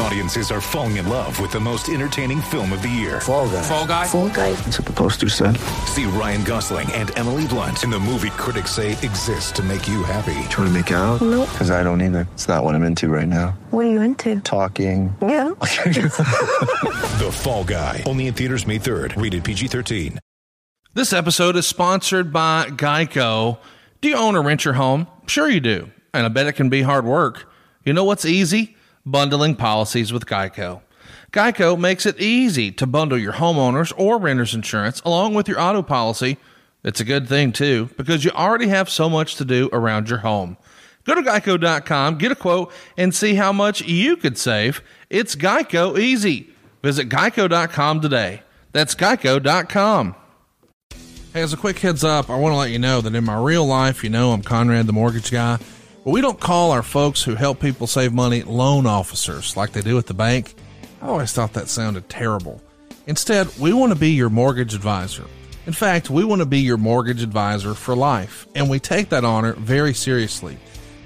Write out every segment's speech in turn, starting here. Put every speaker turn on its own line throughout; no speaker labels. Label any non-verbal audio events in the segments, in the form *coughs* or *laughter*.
Audiences are falling in love with the most entertaining film of the year.
Fall guy.
Fall guy.
Fall guy.
That's what the poster said.
See Ryan Gosling and Emily Blunt in the movie critics say exists to make you happy.
Trying to make it out?
Nope.
Because I don't either. It's not what I'm into right now.
What are you into?
Talking.
Yeah. *laughs*
The Fall Guy. Only in theaters May 3rd. Rated PG-13.
This episode is sponsored by Geico. Do you own or rent your home? Sure you do. And I bet it can be hard work. You know what's easy? Bundling policies with Geico. Geico makes it easy to bundle your homeowners or renters insurance along with your auto policy. It's a good thing too, because you already have so much to do around your home. Go to geico.com, get a quote, and see how much you could save. It's Geico easy. Visit geico.com today. That's geico.com. Hey, as a quick heads up, I want to let you know that in my real life, you know, I'm Conrad the mortgage guy, but we don't call our folks who help people save money loan officers like they do at the bank. I always thought that sounded terrible. Instead, we want to be your mortgage advisor. In fact, we want to be your mortgage advisor for life, and we take that honor very seriously.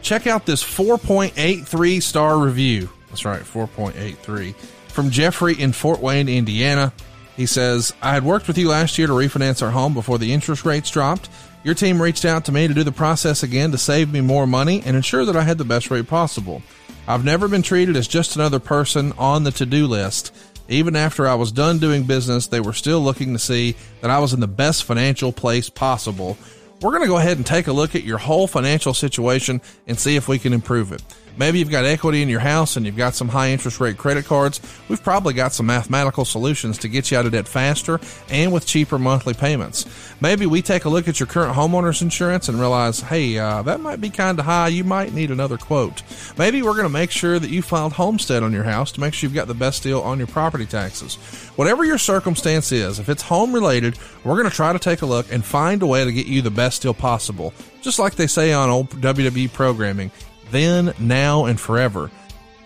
Check out this 4.83 star review. That's right, 4.83 from Jeffrey in Fort Wayne, Indiana. He says, I had worked with you last year to refinance our home before the interest rates dropped. Your team reached out to me to do the process again to save me more money and ensure that I had the best rate possible. I've never been treated as just another person on the to do list. Even after I was done doing business, they were still looking to see that I was in the best financial place possible. We're going to go ahead and take a look at your whole financial situation and see if we can improve it. Maybe you've got equity in your house and you've got some high interest rate credit cards. We've probably got some mathematical solutions to get you out of debt faster and with cheaper monthly payments. Maybe we take a look at your current homeowner's insurance and realize, hey, uh, that might be kind of high. You might need another quote. Maybe we're going to make sure that you filed homestead on your house to make sure you've got the best deal on your property taxes. Whatever your circumstance is, if it's home related, we're going to try to take a look and find a way to get you the best deal possible. Just like they say on old WWE programming, then, now, and forever.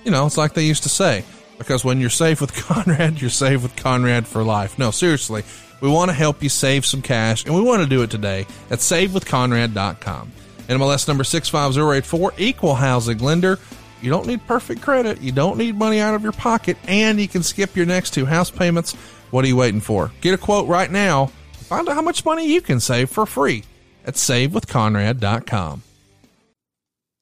You know, it's like they used to say, because when you're safe with *laughs* Conrad, you're safe with Conrad for life. No, seriously, we want to help you save some cash, and we want to do it today at savewithconrad.com. NMLS number 65084, equal housing lender. You don't need perfect credit, you don't need money out of your pocket, and you can skip your next two house payments. What are you waiting for? Get a quote right now. Find out how much money you can save for free at savewithconrad.com.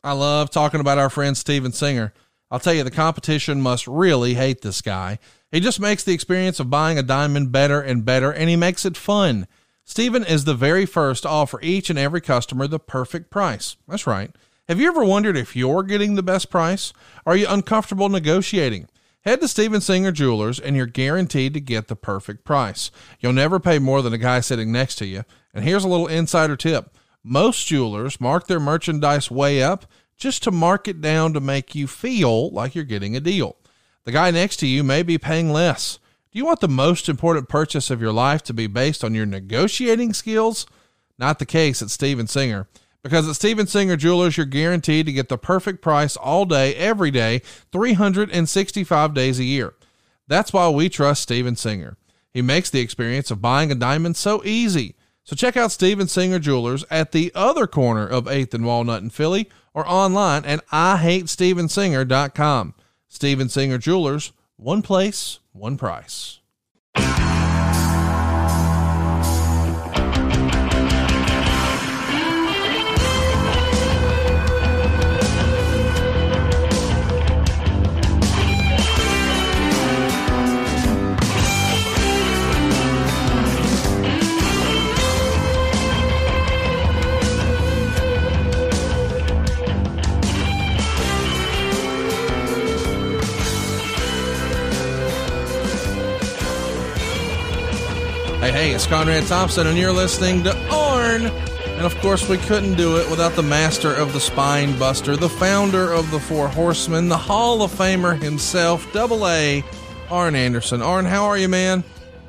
I love talking about our friend Steven Singer. I'll tell you, the competition must really hate this guy. He just makes the experience of buying a diamond better and better, and he makes it fun. Steven is the very first to offer each and every customer the perfect price. That's right. Have you ever wondered if you're getting the best price? Are you uncomfortable negotiating? Head to Steven Singer Jewelers and you're guaranteed to get the perfect price. You'll never pay more than the guy sitting next to you. And here's a little insider tip. Most jewelers mark their merchandise way up just to mark it down to make you feel like you're getting a deal. The guy next to you may be paying less. Do you want the most important purchase of your life to be based on your negotiating skills? Not the case at Steven Singer. Because at Steven Singer Jewelers, you're guaranteed to get the perfect price all day, every day, 365 days a year. That's why we trust Steven Singer. He makes the experience of buying a diamond so easy. So check out Steven Singer Jewelers at the other corner of 8th and Walnut in Philly or online at IHateStevenSinger.com. Steven Singer Jewelers, one place, one price. Hey, it's Conrad Thompson, and you're listening to Arn. And of course, we couldn't do it without the master of the spine buster, the founder of the Four Horsemen, the Hall of Famer himself, Double A, Arn Anderson. Arn, how are you, man?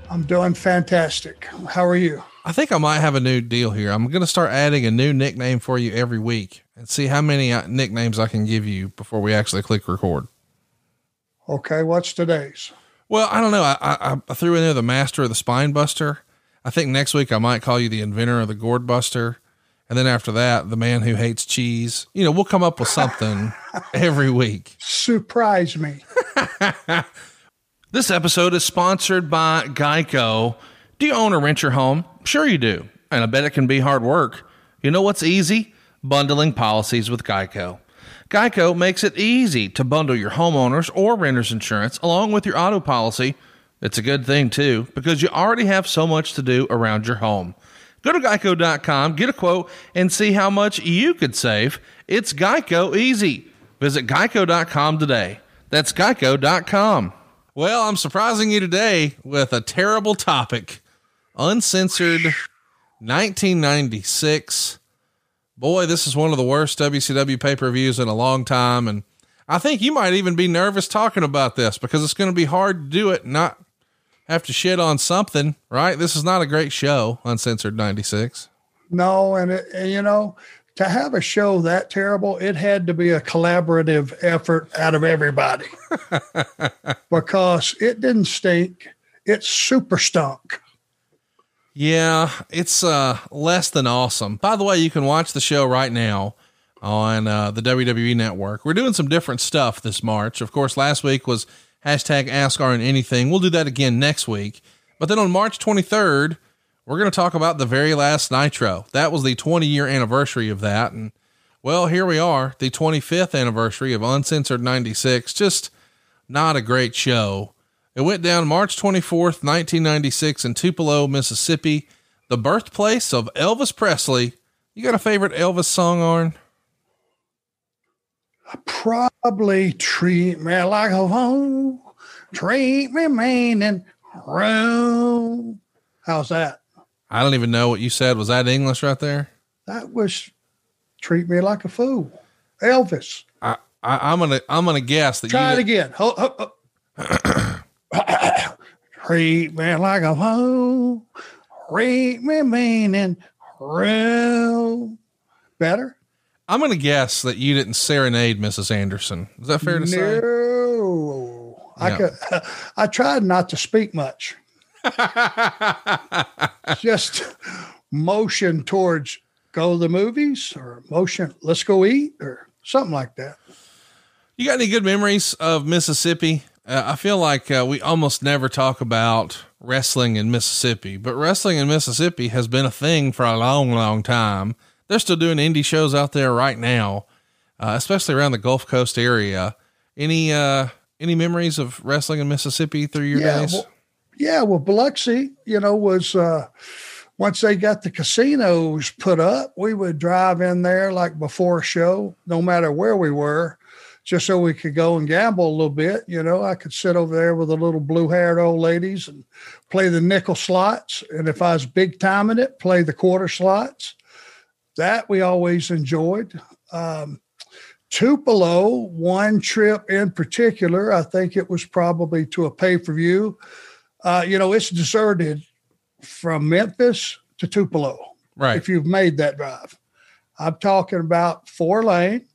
I'm doing fantastic. How are you?
I think I might have a new deal here. I'm going to start adding a new nickname for you every week and see how many uh, nicknames I can give you before we actually click record.
Okay, what's today's?
Well, I don't know. I, I, I threw in there the master of the spine buster. I think next week I might call you the inventor of the gourd buster. And then after that, the man who hates cheese. You know, we'll come up with something *laughs* every week.
Surprise me. *laughs*
This episode is sponsored by Geico. Do you own or rent your home? Sure, you do. And I bet it can be hard work. You know what's easy? Bundling policies with Geico. Geico makes it easy to bundle your homeowners or renters insurance along with your auto policy. It's a good thing, too, because you already have so much to do around your home. Go to geico.com, get a quote, and see how much you could save. It's Geico easy. Visit geico.com today. That's geico.com. Well, I'm surprising you today with a terrible topic uncensored 1996. Boy, this is one of the worst WCW pay per views in a long time. And I think you might even be nervous talking about this because it's going to be hard to do it, and not have to shit on something, right? This is not a great show, Uncensored 96.
No, and, it, and you know, to have a show that terrible, it had to be a collaborative effort out of everybody *laughs* because it didn't stink. It super stunk.
Yeah, it's uh, less than awesome. By the way, you can watch the show right now on uh, the WWE Network. We're doing some different stuff this March. Of course, last week was hashtag Ask Arn Anything. We'll do that again next week. But then on March 23rd, we're going to talk about the very last Nitro. That was the 20 year anniversary of that. And well, here we are, the 25th anniversary of Uncensored 96. Just not a great show. It went down March 24th, 1996 in Tupelo, Mississippi, the birthplace of Elvis Presley. You got a favorite Elvis song, Arn?
Probably treat me like a fool, treat me mean and rude. How's that?
I don't even know what you said. Was that English right there?
That was treat me like a fool. Elvis.
I, I am gonna I'm gonna guess that
Try
you
it again. Ho, ho, ho. *clears throat* treat me like a fool, treat me mean and rude. Better?
I'm gonna guess that you didn't serenade Mrs. Anderson. Is that fair to say?
No. I could *laughs* I tried not to speak much. *laughs* Just motion towards go to the movies or motion let's go eat or something like that.
You got any good memories of Mississippi? Uh, I feel like uh, we almost never talk about wrestling in Mississippi, but wrestling in Mississippi has been a thing for a long, long time. They're still doing indie shows out there right now, uh, especially around the Gulf Coast area. Any uh, any memories of wrestling in Mississippi through your
Yeah,
days?
well, yeah, well, Biloxi, you know, was uh, once they got the casinos put up, we would drive in there like before a show, no matter where we were, just so we could go and gamble a little bit. You know, I could sit over there with the little blue haired old ladies and play the nickel slots. And if I was big time in it, play the quarter slots. That we always enjoyed. Um, Tupelo, one trip in particular, I think it was probably to a pay per view. Uh, you know, it's deserted from Memphis to Tupelo
right.
if you've made that drive. I'm talking about four lane,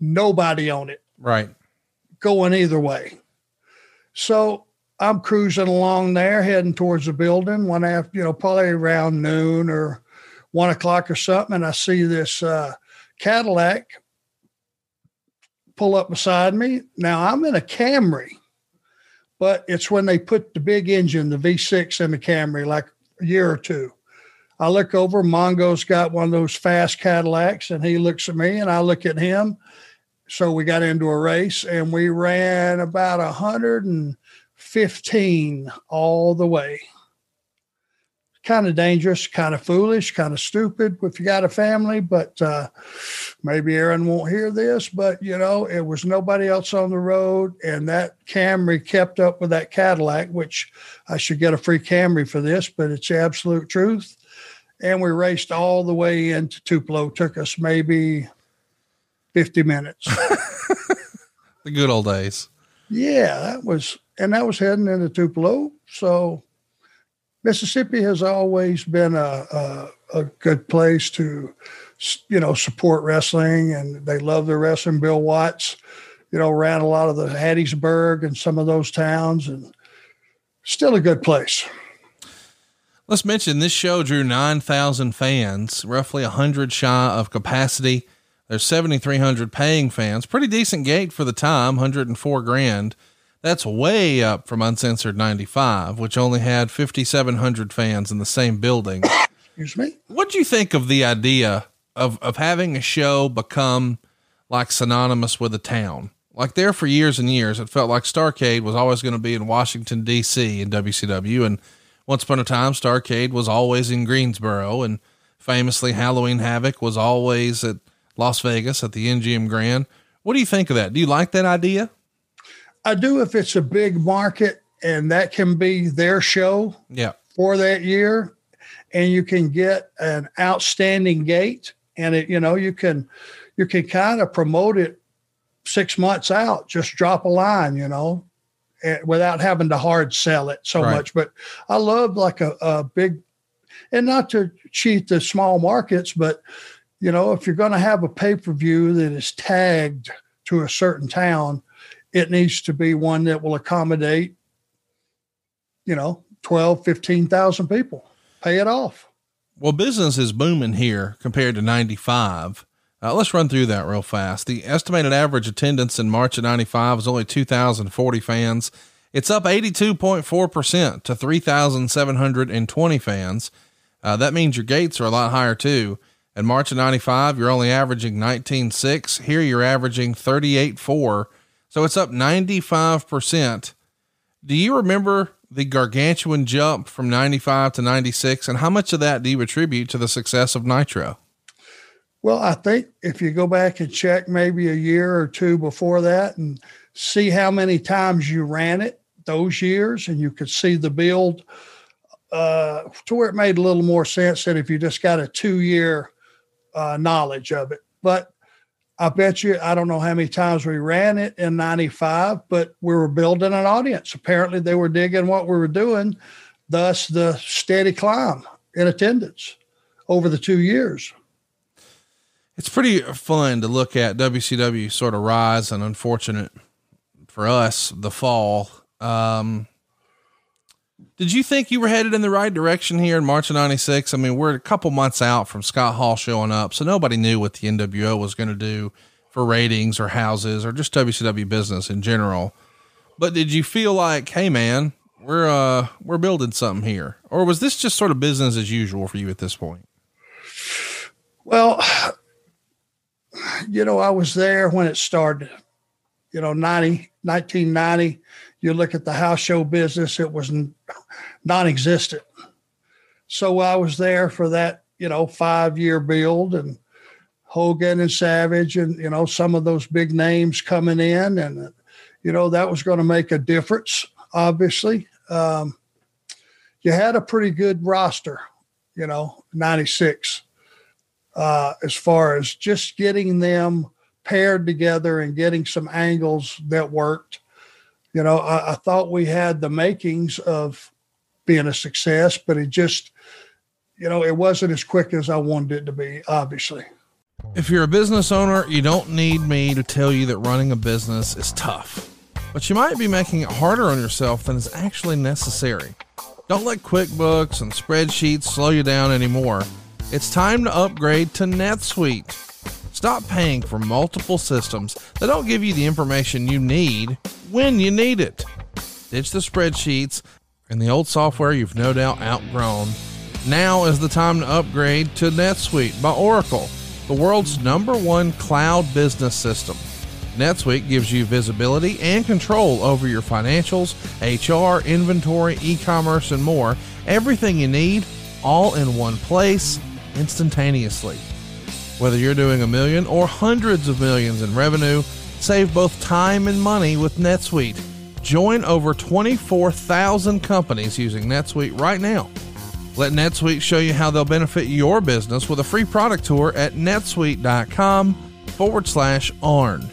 nobody on it
right.
going either way. So I'm cruising along there, heading towards the building one after, you know, probably around noon or one o'clock or something. And I see this uh, Cadillac pull up beside me. Now I'm in a Camry, but it's when they put the big engine, the V6 in the Camry, like a year or two. I look over, Mongo's got one of those fast Cadillacs, and he looks at me, and I look at him so we got into a race and we ran about 115 all the way. Kind of dangerous kind of foolish kind of stupid if you got a family but uh, maybe aaron won't hear this but you know it was nobody else on the road and that camry kept up with that cadillac which i should get a free camry for this but it's absolute truth. And we raced all the way into tupelo. Took us maybe 50 minutes *laughs*
The good old days.
Yeah, that was, and that was heading into Tupelo. So Mississippi has always been a, a, a good place to, you know, support wrestling, and they love their wrestling. Bill Watts, you know, ran a lot of the Hattiesburg and some of those towns, and still a good place.
Let's mention this show drew 9,000 fans, roughly 100 shy of capacity. There's 7,300 paying fans. Pretty decent gate for the time, 104 grand. That's way up from Uncensored 95, which only had 5,700 fans in the same building. *coughs*
Excuse me.
What do you think of the idea of, of having a show become like synonymous with a town? Like there for years and years, it felt like Starcade was always going to be in Washington, D.C. in WCW. And once upon a time, Starcade was always in Greensboro. And famously, Halloween Havoc was always at Las Vegas at the MGM Grand. What do you think of that? Do you like that idea?
I do if it's a big market and that can be their show
Yeah.
for that year and you can get an outstanding gate and it you know you can you can kind of promote it six months out just drop a line you know eh, without having to hard sell it so
Right.
much but i love like a, a big and not to cheat the small markets but you know if you're going to have a pay-per-view that is tagged to a certain town it needs to be one that will accommodate you know 12 15,000 people pay it off
Well, business is booming here compared to 95. Uh, let's run through that real fast. The estimated average attendance in March of 95 was only 2,040 fans. It's up 82.4% to 3,720 fans. Uh, that means your gates are a lot higher too. In March of 95, you're only averaging 19.6. Here you're averaging 38.4. So it's up 95%. Do you remember the gargantuan jump from 95 to 96? And how much of that do you attribute to the success of Nitro?
Well, I think if you go back and check maybe a year or two before that and see how many times you ran it those years, and you could see the build uh, to where it made a little more sense than if you just got a two year uh, knowledge of it. But I bet you, I don't know how many times we ran it in 95, but we were building an audience. Apparently, they were digging what we were doing, thus the steady climb in attendance over the two years.
It's pretty fun to look at WCW sort of rise and unfortunate for us, the fall. Um, did you think you were headed in the right direction here in March of 96? I mean, we're a couple months out from Scott Hall showing up, so nobody knew what the NWO was going to do for ratings or houses or just WCW business in general. But did you feel like, hey man, we're uh we're building something here? Or was this just sort of business as usual for you at this point?
Well, you know, I was there when it started. You know, 90, 1990, you look at the house show business, it was non existent. So I was there for that, you know, five year build and Hogan and Savage and, you know, some of those big names coming in. And, you know, that was going to make a difference, obviously. Um, you had a pretty good roster, you know, 96 uh, as far as just getting them paired together and getting some angles that worked. You know, I, I thought we had the makings of being a success, but it just, you know, it wasn't as quick as I wanted it to be, obviously.
If you're a business owner, you don't need me to tell you that running a business is tough, but you might be making it harder on yourself than is actually necessary. Don't let QuickBooks and spreadsheets slow you down anymore. It's time to upgrade to NetSuite. Stop paying for multiple systems that don't give you the information you need when you need it. Ditch the spreadsheets and the old software you've no doubt outgrown. Now is the time to upgrade to NetSuite by Oracle, the world's number one cloud business system. NetSuite gives you visibility and control over your financials, HR, inventory, e commerce, and more. Everything you need, all in one place, instantaneously. Whether you're doing a million or hundreds of millions in revenue, save both time and money with NetSuite. Join over 24,000 companies using NetSuite right now. Let NetSuite show you how they'll benefit your business with a free product tour at netsuite.com forward slash ARN.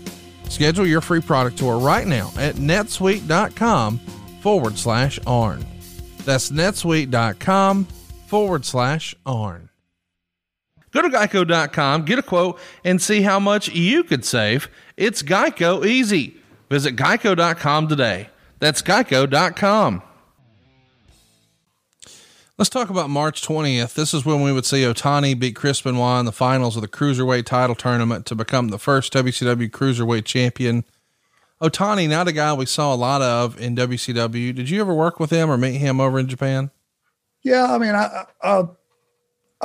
Schedule your free product tour right now at netsuite.com forward slash ARN. That's netsuite.com forward slash ARN. Go to geico.com, get a quote, and see how much you could save. It's Geico easy. Visit geico.com today. That's geico.com. Let's talk about March 20th. This is when we would see Otani beat Chris Benoit in the finals of the Cruiserweight title tournament to become the first WCW Cruiserweight champion. Otani, not a guy we saw a lot of in WCW. Did you ever work with him or meet him over in Japan?
Yeah, I mean, I, I,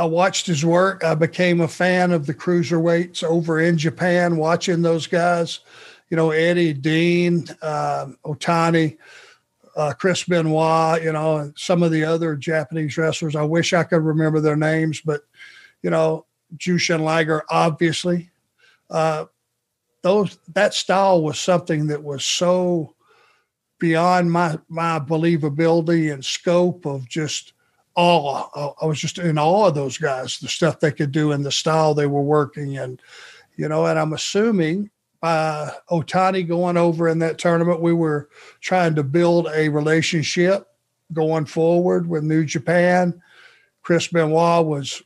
I watched his work. I became a fan of the cruiserweights over in Japan, watching those guys. You know, Eddie Dean, uh, Otani uh, Chris Benoit, you know, and some of the other Japanese wrestlers. I wish I could remember their names, but you know, Jushin Liger, obviously. Uh, those that style was something that was so beyond my my believability and scope of just awe. I was just in awe of those guys, the stuff they could do and the style they were working, and you know, and I'm assuming uh, Otani going over in that tournament, we were trying to build a relationship going forward with New Japan. Chris Benoit was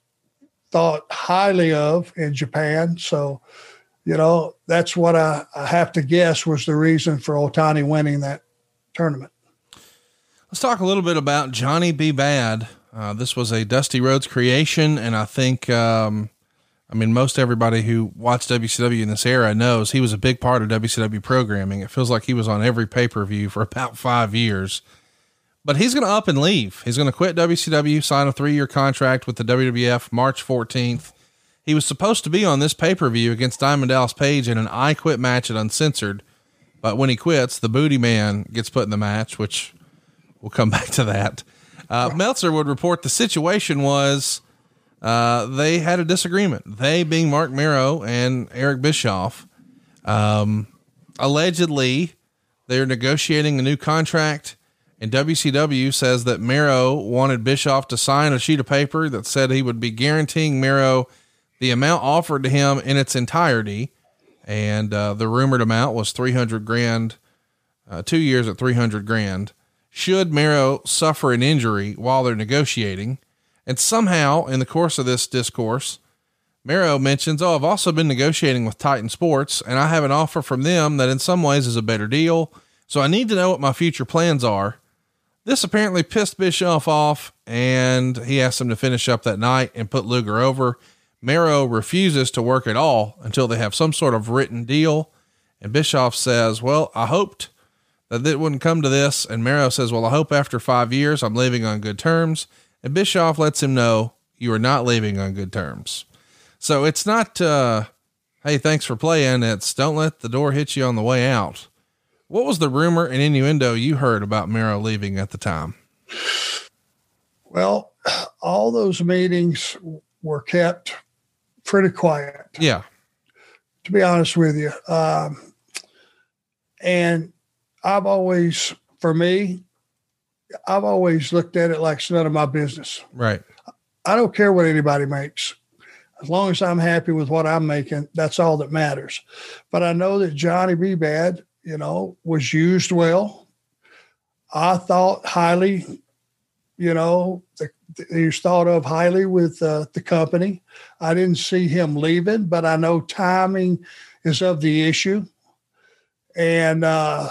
thought highly of in Japan. So, you know, that's what I, I have to guess was the reason for Otani winning that tournament.
Let's talk a little bit about Johnny B. Bad. Uh, this was a Dusty Rhodes creation, and I think um, I mean, most everybody who watched WCW in this era knows he was a big part of WCW programming. It feels like he was on every pay per view for about five years. But he's going to up and leave. He's going to quit WCW, sign a three year contract with the WWF March 14th. He was supposed to be on this pay per view against Diamond Dallas Page in an I Quit match at Uncensored. But when he quits, the Booty Man gets put in the match, which we'll come *laughs* back to that. Uh, Meltzer would report the situation was uh, they had a disagreement. They being Mark Mero and Eric Bischoff. Um, allegedly, they're negotiating a new contract, and WCW says that Mero wanted Bischoff to sign a sheet of paper that said he would be guaranteeing Mero the amount offered to him in its entirety. And uh, the rumored amount was 300 grand, uh, two years at 300 grand. Should Mero suffer an injury while they're negotiating, and somehow, in the course of this discourse, Mero mentions, Oh, I've also been negotiating with Titan Sports, and I have an offer from them that in some ways is a better deal. So I need to know what my future plans are. This apparently pissed Bischoff off, and he asked him to finish up that night and put Luger over. Mero refuses to work at all until they have some sort of written deal. And Bischoff says, Well, I hoped that it wouldn't come to this. And Mero says, Well, I hope after five years I'm leaving on good terms. And Bischoff lets him know you are not leaving on good terms. So it's not, uh, hey, thanks for playing. It's don't let the door hit you on the way out. What was the rumor and innuendo you heard about Mero leaving at the time?
Well, all those meetings were kept pretty quiet.
Yeah.
To be honest with you. Um, and I've always, for me, I've always looked at it like it's none of my business.
Right.
I don't care what anybody makes. As long as I'm happy with what I'm making, that's all that matters. But I know that Johnny B. Bad, you know, was used well. I thought highly, you know, the, he was thought of highly with uh, the company. I didn't see him leaving, but I know timing is of the issue. And uh,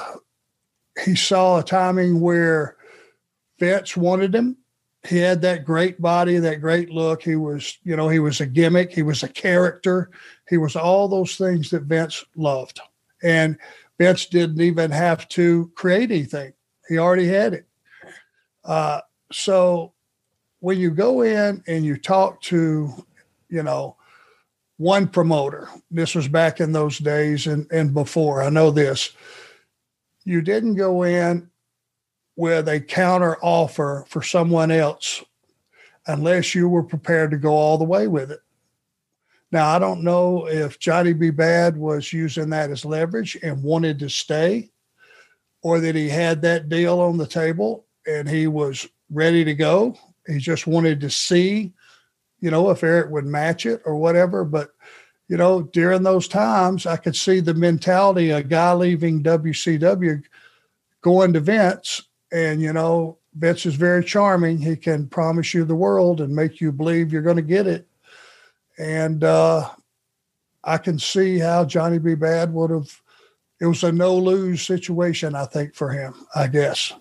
he saw a timing where Vince wanted him. He had that great body, that great look. He was, you know, he was a gimmick. He was a character. He was all those things that Vince loved. And Vince didn't even have to create anything. He already had it. Uh, so when you go in and you talk to, you know, one promoter, this was back in those days and, and before, I know this, you didn't go in with a counter offer for someone else unless you were prepared to go all the way with it. Now, I don't know if Johnny B. Bad was using that as leverage and wanted to stay, or that he had that deal on the table and he was ready to go. He just wanted to see, you know, if Eric would match it or whatever. But, you know, during those times, I could see the mentality of a guy leaving WCW going to Vince and, you know, Vince is very charming. He can promise you the world and make you believe you're going to get it. And uh, I can see how Johnny B. Bad would have, it was a no lose situation, I think, for him, I guess.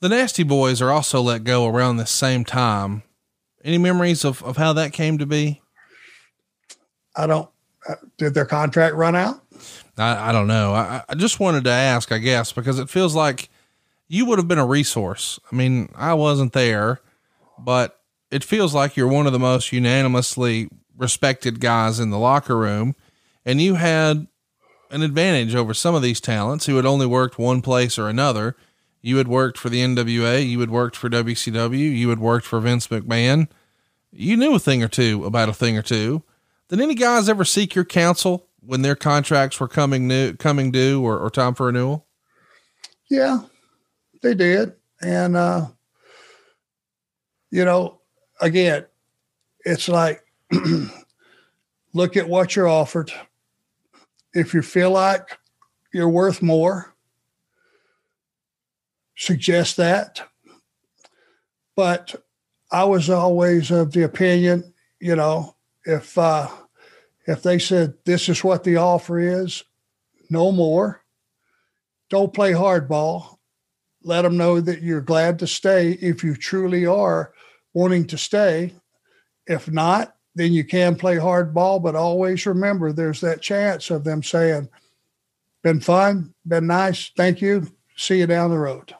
The Nasty Boys are also let go around the same time. Any memories of, of how that came to be?
I don't. Uh, did their contract run out?
I, I don't know. I, I just wanted to ask, I guess, because it feels like you would have been a resource. I mean, I wasn't there, but it feels like you're one of the most unanimously respected guys in the locker room, and you had an advantage over some of these talents who had only worked one place or another. You had worked for the NWA, you had worked for WCW, you had worked for Vince McMahon. You knew a thing or two about a thing or two. Did any guys ever seek your counsel when their contracts were coming new, coming due or, or time for renewal?
Yeah, they did. And, uh, you know, again, it's like *clears throat* look at what you're offered. If you feel like you're worth more, suggest that. But I was always of the opinion, you know, if uh, if they said this is what the offer is, no more. Don't play hardball. Let them know that you're glad to stay if you truly are wanting to stay. If not, then you can play hardball, but always remember there's that chance of them saying, been fun, been nice, thank you, see you down the road.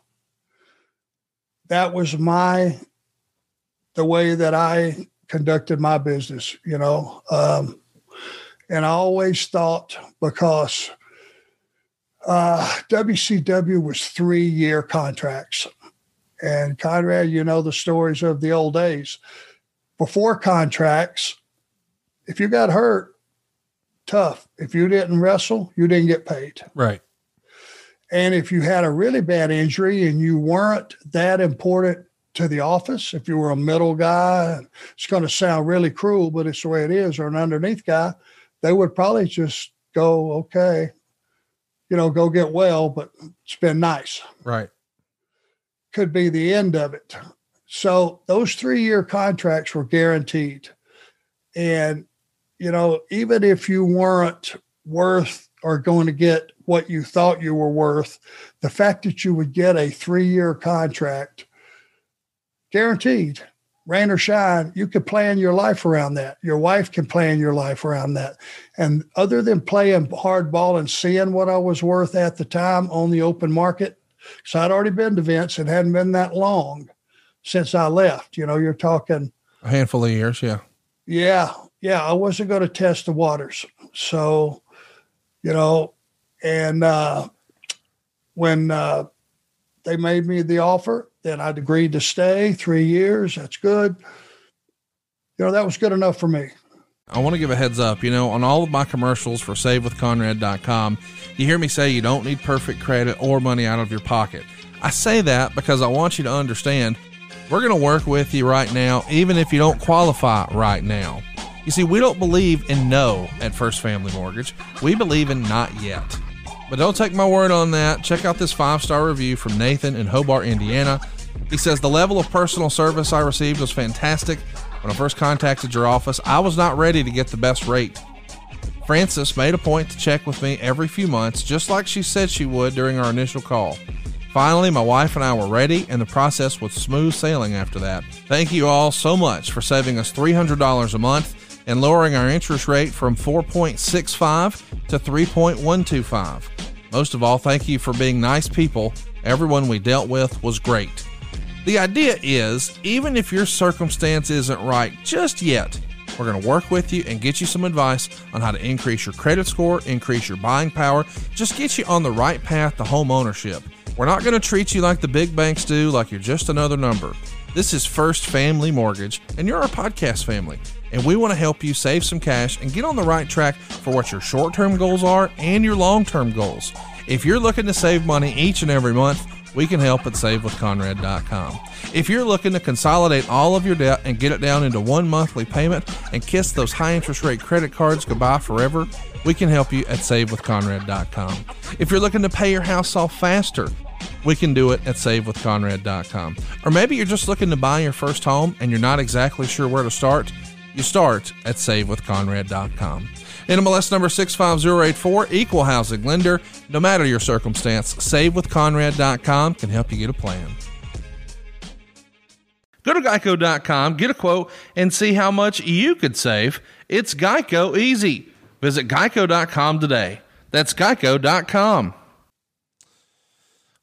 That was my the way that I conducted my business, you know. Um, and I always thought because uh, WCW was three year contracts. And Conrad, you know the stories of the old days. Before contracts, if you got hurt, tough. If you didn't wrestle, you didn't get paid.
Right.
And if you had a really bad injury and you weren't that important to the office, if you were a middle guy, it's going to sound really cruel, but it's the way it is, or an underneath guy, they would probably just go, okay, you know, go get well, but it's been nice.
Right.
Could be the end of it. So those three year contracts were guaranteed. And, you know, even if you weren't worth or going to get what you thought you were worth, the fact that you would get a three year contract guaranteed, rain or shine, you could plan your life around that. Your wife can plan your life around that. And other than playing hardball and seeing what I was worth at the time on the open market, because I'd already been to Vince, it hadn't been that long since I left. You know, you're talking
a handful of years. Yeah.
Yeah. Yeah. I wasn't going to test the waters. So, you know, and uh, when uh, they made me the offer, then I'd agreed to stay three years. That's good. You know, that was good enough for me.
I want to give a heads up. You know, on all of my commercials for SaveWithConrad.com, you hear me say you don't need perfect credit or money out of your pocket. I say that because I want you to understand we're going to work with you right now, even if you don't qualify right now. You see, we don't believe in no at First Family Mortgage. We believe in not yet. But don't take my word on that. Check out this five star review from Nathan in Hobart, Indiana. He says, The level of personal service I received was fantastic. When I first contacted your office, I was not ready to get the best rate. Frances made a point to check with me every few months, just like she said she would during our initial call. Finally, my wife and I were ready, and the process was smooth sailing after that. Thank you all so much for saving us $300 a month and lowering our interest rate from 4.65 to 3.125. Most of all, thank you for being nice people. Everyone we dealt with was great. The idea is even if your circumstance isn't right just yet, we're going to work with you and get you some advice on how to increase your credit score, increase your buying power, just get you on the right path to home ownership. We're not going to treat you like the big banks do, like you're just another number. This is First Family Mortgage, and you're our podcast family. And we want to help you save some cash and get on the right track for what your short term goals are and your long term goals. If you're looking to save money each and every month, we can help at savewithconrad.com. If you're looking to consolidate all of your debt and get it down into one monthly payment and kiss those high interest rate credit cards goodbye forever, we can help you at savewithconrad.com. If you're looking to pay your house off faster, we can do it at savewithconrad.com. Or maybe you're just looking to buy your first home and you're not exactly sure where to start. You start at savewithconrad.com. NMLS number 65084, equal housing lender. No matter your circumstance, savewithconrad.com can help you get a plan. Go to geico.com, get a quote, and see how much you could save. It's Geico easy. Visit geico.com today. That's geico.com.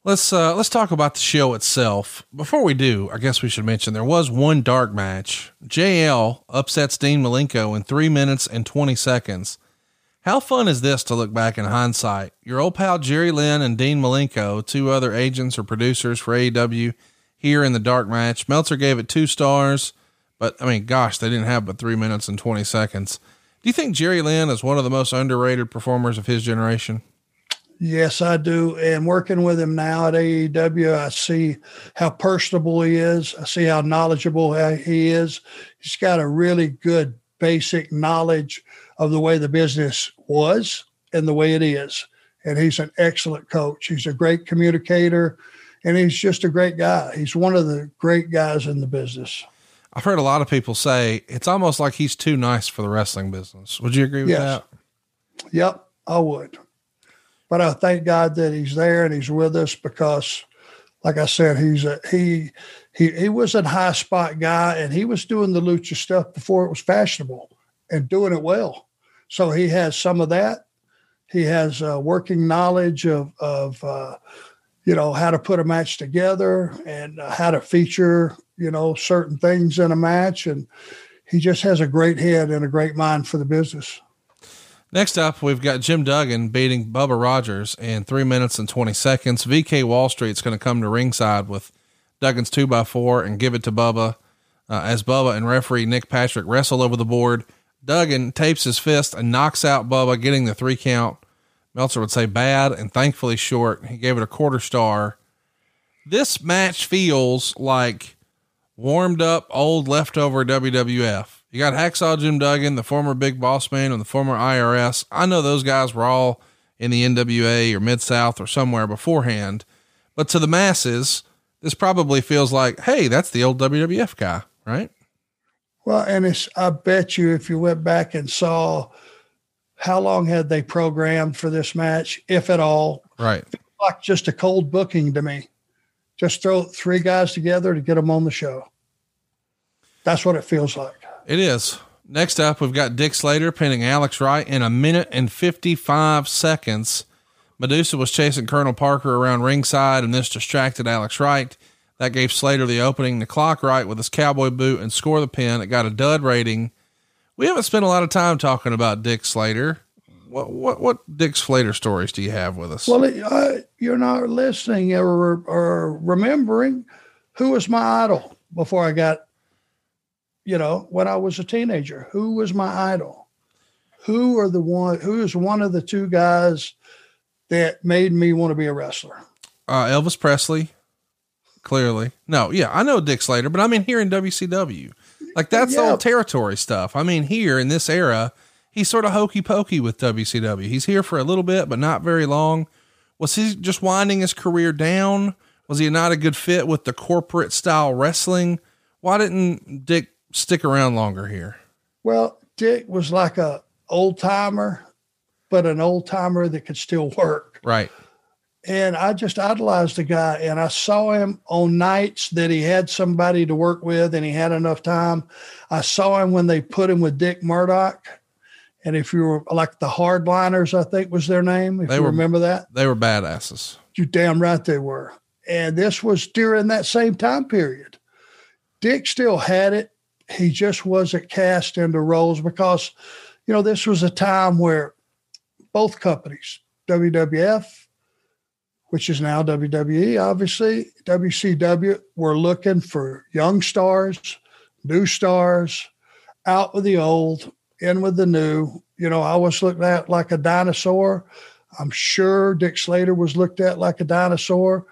Let's uh, let's talk about the show itself. Before we do, I guess we should mention there was one dark match. JL upsets Dean Malenko in three minutes and twenty seconds. How fun is this to look back in hindsight? Your old pal Jerry Lynn and Dean Malenko, two other agents or producers for AEW, here in the dark match. Meltzer gave it two stars, but I mean, gosh, they didn't have but three minutes and twenty seconds. Do you think Jerry Lynn is one of the most underrated performers of his generation?
Yes, I do. And working with him now at AEW, I see how personable he is. I see how knowledgeable he is. He's got a really good basic knowledge of the way the business was and the way it is. And he's an excellent coach. He's a great communicator and he's just a great guy. He's one of the great guys in the business.
I've heard a lot of people say it's almost like he's too nice for the wrestling business. Would you agree with yes.
that? Yep, I would. But I thank God that he's there and he's with us because, like I said, he's a he he he was a high spot guy and he was doing the lucha stuff before it was fashionable and doing it well. So he has some of that. He has uh, working knowledge of of uh, you know how to put a match together and uh, how to feature you know certain things in a match and he just has a great head and a great mind for the business
Next up, we've got Jim Duggan beating Bubba Rogers in three minutes and 20 seconds. VK Wall Street's going to come to ringside with Duggan's two by four and give it to Bubba. Uh, as Bubba and referee Nick Patrick wrestle over the board, Duggan tapes his fist and knocks out Bubba, getting the three count. Meltzer would say bad and thankfully short. He gave it a quarter star. This match feels like warmed up old leftover WWF. You got Hacksaw Jim Duggan, the former Big Boss Man, and the former IRS. I know those guys were all in the NWA or Mid South or somewhere beforehand, but to the masses, this probably feels like, hey, that's the old WWF guy, right?
Well, and it's, I bet you if you went back and saw how long had they programmed for this match, if at all,
right?
Like just a cold booking to me. Just throw three guys together to get them on the show. That's what it feels like.
It is. Next up, we've got Dick Slater pinning Alex Wright in a minute and 55 seconds. Medusa was chasing Colonel Parker around ringside, and this distracted Alex Wright. That gave Slater the opening to clock Wright with his cowboy boot and score the pin. It got a dud rating. We haven't spent a lot of time talking about Dick Slater. What what what Dick Slater stories do you have with us?
Well, uh, you're not listening or, or remembering who was my idol before I got you know, when I was a teenager, who was my idol? Who are the one who is one of the two guys that made me want to be a wrestler?
Uh, Elvis Presley, clearly. No, yeah, I know Dick Slater, but I mean here in WCW. Like that's yeah. old territory stuff. I mean, here in this era, he's sort of hokey pokey with WCW. He's here for a little bit, but not very long. Was he just winding his career down? Was he not a good fit with the corporate style wrestling? Why didn't Dick stick around longer here?
Well, Dick was like a old timer, but an old timer that could still work.
Right.
And I just idolized the guy, and I saw him on nights that he had somebody to work with and he had enough time. I saw him when they put him with Dick Murdoch. And if you were like the hardliners, I think was their name, if they you were, remember that.
They were badasses.
You damn right they were. And this was during that same time period. Dick still had it he just wasn't cast into roles because, you know, this was a time where both companies, WWF, which is now WWE, obviously, WCW, were looking for young stars, new stars, out with the old, in with the new. You know, I was looked at like a dinosaur. I'm sure Dick Slater was looked at like a dinosaur,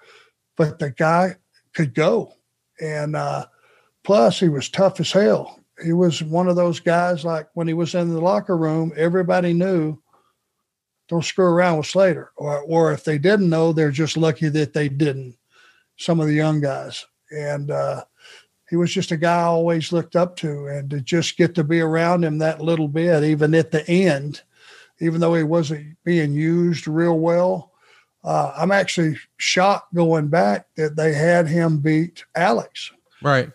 but the guy could go. And uh, Plus, he was tough as hell. He was one of those guys like when he was in the locker room, everybody knew don't screw around with Slater. Or, or if they didn't know, they're just lucky that they didn't. Some of the young guys. And uh, he was just a guy I always looked up to. And to just get to be around him that little bit, even at the end, even though he wasn't being used real well, uh, I'm actually shocked going back that they had him beat Alex.
Wright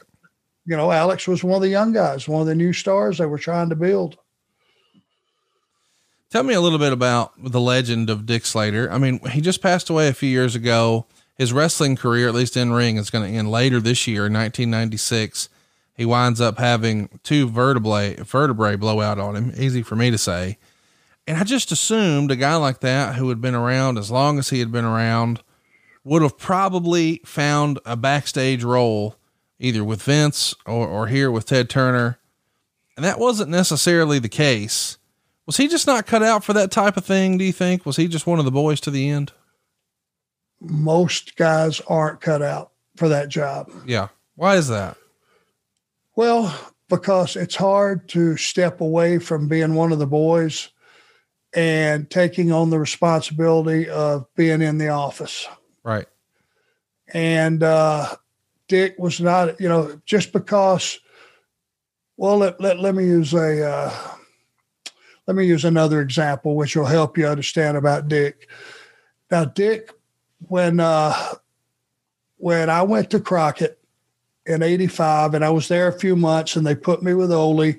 you know, Alex was one of the young guys, one of the new stars they were trying to build.
Tell me a little bit about the legend of Dick Slater. I mean, he just passed away a few years ago. His wrestling career, at least in ring, is going to end later this year, in 1996. He winds up having two vertebrae vertebrae blowout on him. Easy for me to say. And I just assumed a guy like that who had been around as long as he had been around would have probably found a backstage role either with Vince or, or here with Ted Turner. And that wasn't necessarily the case. Was he just not cut out for that type of thing? Do you think? Was he just one of the boys to the end?
Most guys aren't cut out for that job.
Yeah. Why is that?
Well, because it's hard to step away from being one of the boys and taking on the responsibility of being in the office.
Right.
And uh, Dick was not, you know, just because. Well, let let, let me use a uh, let me use another example, which will help you understand about Dick. Now, Dick, when uh, when I went to Crockett in '85, and I was there a few months, and they put me with Ole,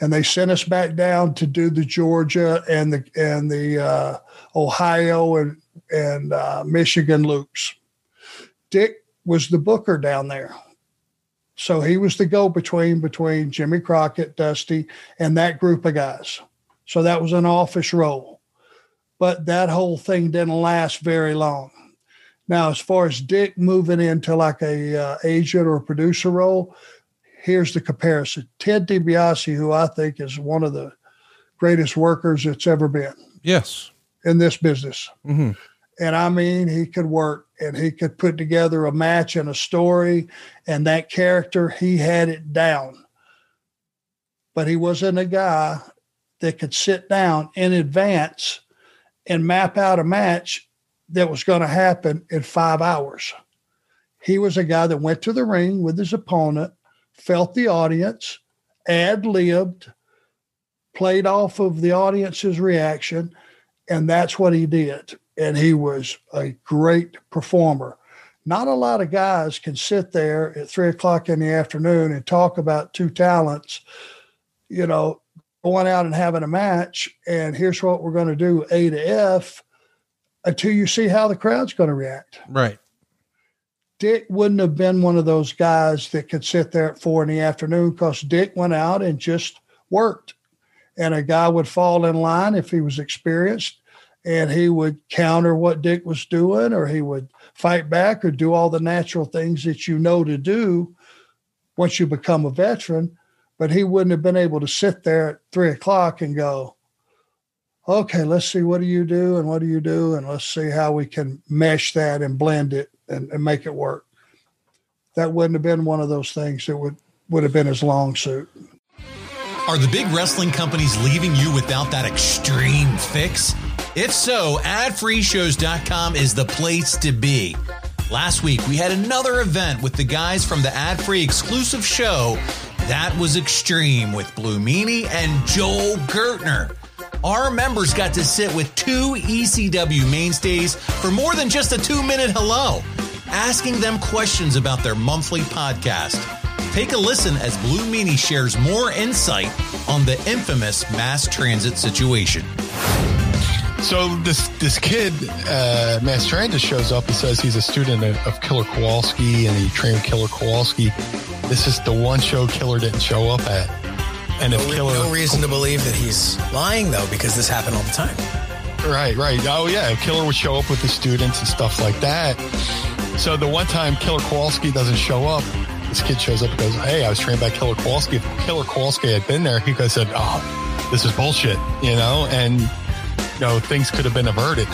and they sent us back down to do the Georgia and the and the uh, Ohio and and uh, Michigan loops. Dick was the booker down there. So he was the go between between Jimmy Crockett, Dusty, and that group of guys. So that was an office role. But that whole thing didn't last very long. Now, as far as Dick moving into like a uh, agent or producer role, here's the comparison. Ted DiBiase, who I think is one of the greatest workers that's ever been.
Yes.
In this business.
Mm-hmm.
And I mean, he could work and he could put together a match and a story and that character, he had it down. But he wasn't a guy that could sit down in advance and map out a match that was going to happen in five hours. He was a guy that went to the ring with his opponent, felt the audience, ad libbed, played off of the audience's reaction, and that's what he did. And he was a great performer. Not a lot of guys can sit there at three o'clock in the afternoon and talk about two talents, you know, going out and having a match, and here's what we're going to do A to F until you see how the crowd's going to react.
Right.
Dick wouldn't have been one of those guys that could sit there at four in the afternoon because Dick went out and just worked. And a guy would fall in line if he was experienced and he would counter what Dick was doing or he would fight back or do all the natural things that you know to do once you become a veteran but he wouldn't have been able to sit there at three o'clock and go, okay, let's see what do you do and what do you do, and let's see how we can mesh that and blend it and, and make it work. That wouldn't have been one of those things that would would have been his long suit.
Are the big wrestling companies leaving you without that extreme fix? If so, adfreeshows.com is the place to be. Last week, we had another event with the guys from the ad free exclusive show that was extreme with Blue Meanie and Joel Gertner. Our members got to sit with two ECW mainstays for more than just a two minute hello, asking them questions about their monthly podcast. Take a listen as Blue Meanie shares more insight on the infamous mass transit situation.
So this this kid, uh, Mass Transit, shows up and says he's a student of, of Killer Kowalski and he trained Killer Kowalski. This is the one show Killer didn't show up at. And if
no,
Killer,
no reason to believe that he's lying though, because this happened all the time.
Right, right. Oh yeah, Killer would show up with the students and stuff like that. So the one time Killer Kowalski doesn't show up, this kid shows up and goes, "Hey, I was trained by Killer Kowalski." If Killer Kowalski had been there, he could have said, "Oh, this is bullshit," you know, and you know things could have been averted.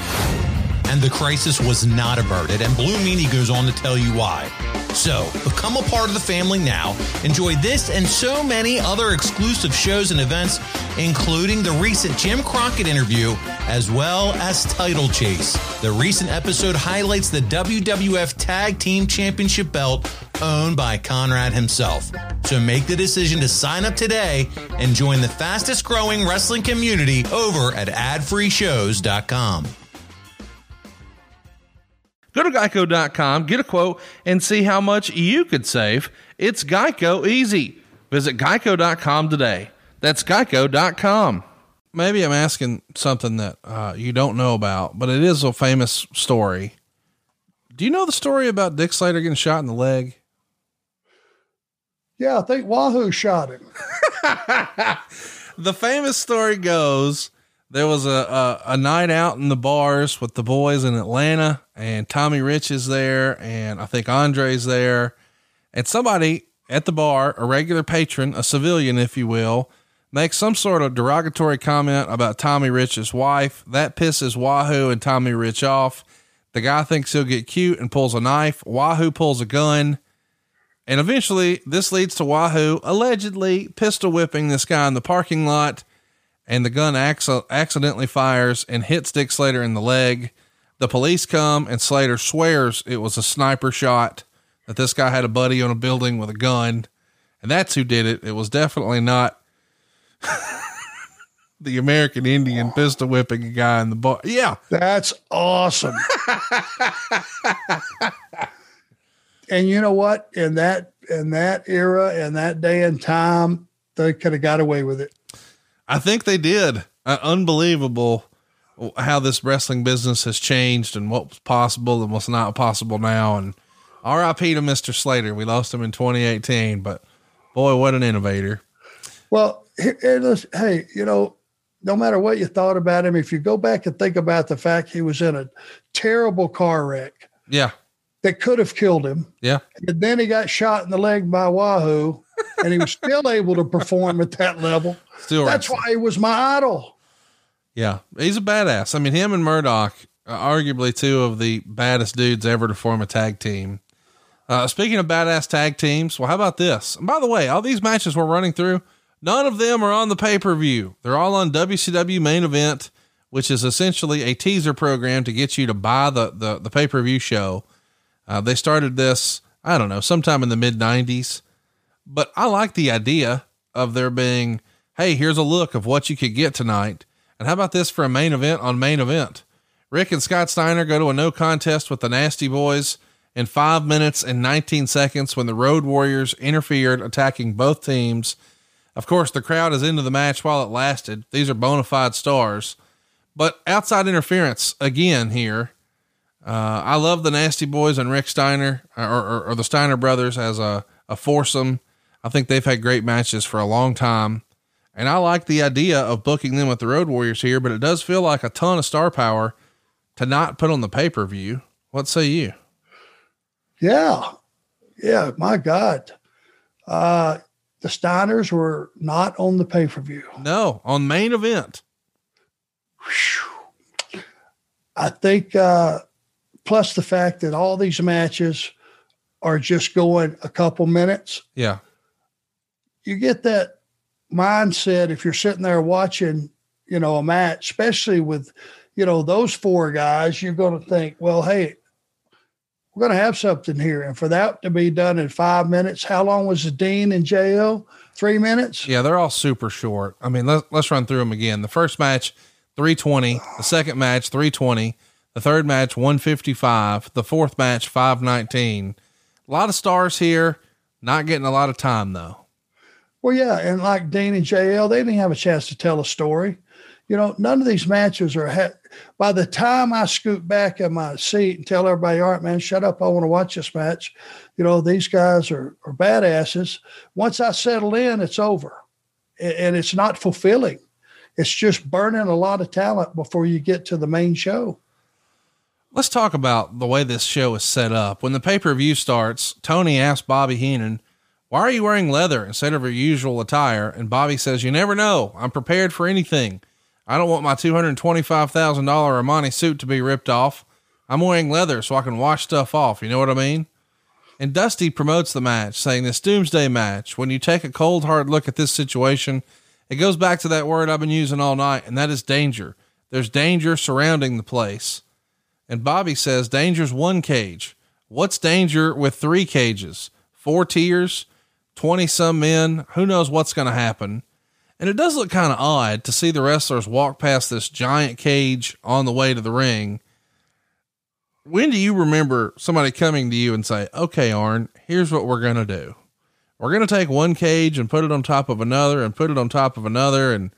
And the crisis was not averted, and Blue Meanie goes on to tell you why. So, become a part of the family now. Enjoy this and so many other exclusive shows and events, including the recent Jim Crockett interview, as well as Title Chase. The recent episode highlights the WWF Tag Team Championship belt owned by Conrad himself. So make the decision to sign up today and join the fastest growing wrestling community over at adfreeshows.com.
Go to geico.com, get a quote, and see how much you could save. It's Geico easy. Visit geico.com today. That's geico.com. Maybe I'm asking something that uh, you don't know about, but it is a famous story. Do you know the story about Dick Slater getting shot in the leg?
Yeah, I think Wahoo shot him. *laughs*
the famous story goes there was a, a, a night out in the bars with the boys in Atlanta, and Tommy Rich is there, and I think Andre's there, and somebody at the bar, a regular patron, a civilian, if you will, makes some sort of derogatory comment about Tommy Rich's wife. That pisses Wahoo and Tommy Rich off. The guy thinks he'll get cute and pulls a knife. Wahoo pulls a gun. And eventually, this leads to Wahoo allegedly pistol whipping this guy in the parking lot and the gun ac- accidentally fires and hits Dick Slater in the leg. The police come and Slater swears it was a sniper shot, that this guy had a buddy on a building with a gun, and that's who did it. It was definitely not *laughs* the American Indian pistol whipping a guy in the bar. Yeah.
That's awesome. *laughs* and you know what? In that in that era, in that day and time, they could have got away with it.
I think they did. Uh, unbelievable how this wrestling business has changed and what's possible and what's not possible now. And RIP to Mr. Slater. We lost him in 2018, but boy, what an innovator.
Well, hey, you know, no matter what you thought about him, if you go back and think about the fact he was in a terrible car wreck.
Yeah.
That could have killed him.
Yeah.
And then he got shot in the leg by Wahoo and he was *laughs* still able to perform at that level. Still, that's why he was my idol.
Yeah, he's a badass. I mean, him and Murdoch, are arguably two of the baddest dudes ever to form a tag team. Uh, speaking of badass tag teams, well, how about this? And by the way, all these matches we're running through, none of them are on the pay per view. They're all on WCW main event, which is essentially a teaser program to get you to buy the the, the pay per view show. Uh, they started this, I don't know, sometime in the mid '90s, but I like the idea of there being Hey, here's a look of what you could get tonight. And how about this for a main event on main event? Rick and Scott Steiner go to a no contest with the Nasty Boys in five minutes and 19 seconds when the Road Warriors interfered, attacking both teams. Of course, the crowd is into the match while it lasted. These are bona fide stars. But outside interference again here. Uh, I love the Nasty Boys and Rick Steiner or, or, or the Steiner brothers as a, a foursome. I think they've had great matches for a long time. And I like the idea of booking them with the Road Warriors here, but it does feel like a ton of star power to not put on the pay per view. What say you?
Yeah. Yeah. My God. Uh, the Steiners were not on the pay per view.
No, on main event.
I think, uh, plus the fact that all these matches are just going a couple minutes.
Yeah.
You get that mindset if you're sitting there watching, you know, a match, especially with, you know, those four guys, you're going to think, well, hey, we're going to have something here. And for that to be done in five minutes, how long was the Dean and JL? Three minutes?
Yeah, they're all super short. I mean, let, let's run through them again. The first match, 320. The second match, 320. The third match, 155. The fourth match, 519. A lot of stars here, not getting a lot of time though.
Well, yeah, and like Dean and JL, they didn't have a chance to tell a story. You know, none of these matches are. Ha- By the time I scoot back in my seat and tell everybody, "All right, man, shut up! I want to watch this match," you know, these guys are are badasses. Once I settle in, it's over, and it's not fulfilling. It's just burning a lot of talent before you get to the main show.
Let's talk about the way this show is set up. When the pay per view starts, Tony asks Bobby Heenan why are you wearing leather instead of your usual attire? And Bobby says, You never know. I'm prepared for anything. I don't want my $225,000 Armani suit to be ripped off. I'm wearing leather so I can wash stuff off. You know what I mean? And Dusty promotes the match, saying this doomsday match, when you take a cold, hard look at this situation, it goes back to that word I've been using all night, and that is danger. There's danger surrounding the place. And Bobby says, Danger's one cage. What's danger with three cages? Four tiers? 20 some men. Who knows what's going to happen? And it does look kind of odd to see the wrestlers walk past this giant cage on the way to the ring. when do you remember somebody coming to you and say, okay, Arn, here's what we're going to do. We're going to take one cage and put it on top of another and put it on top of another. And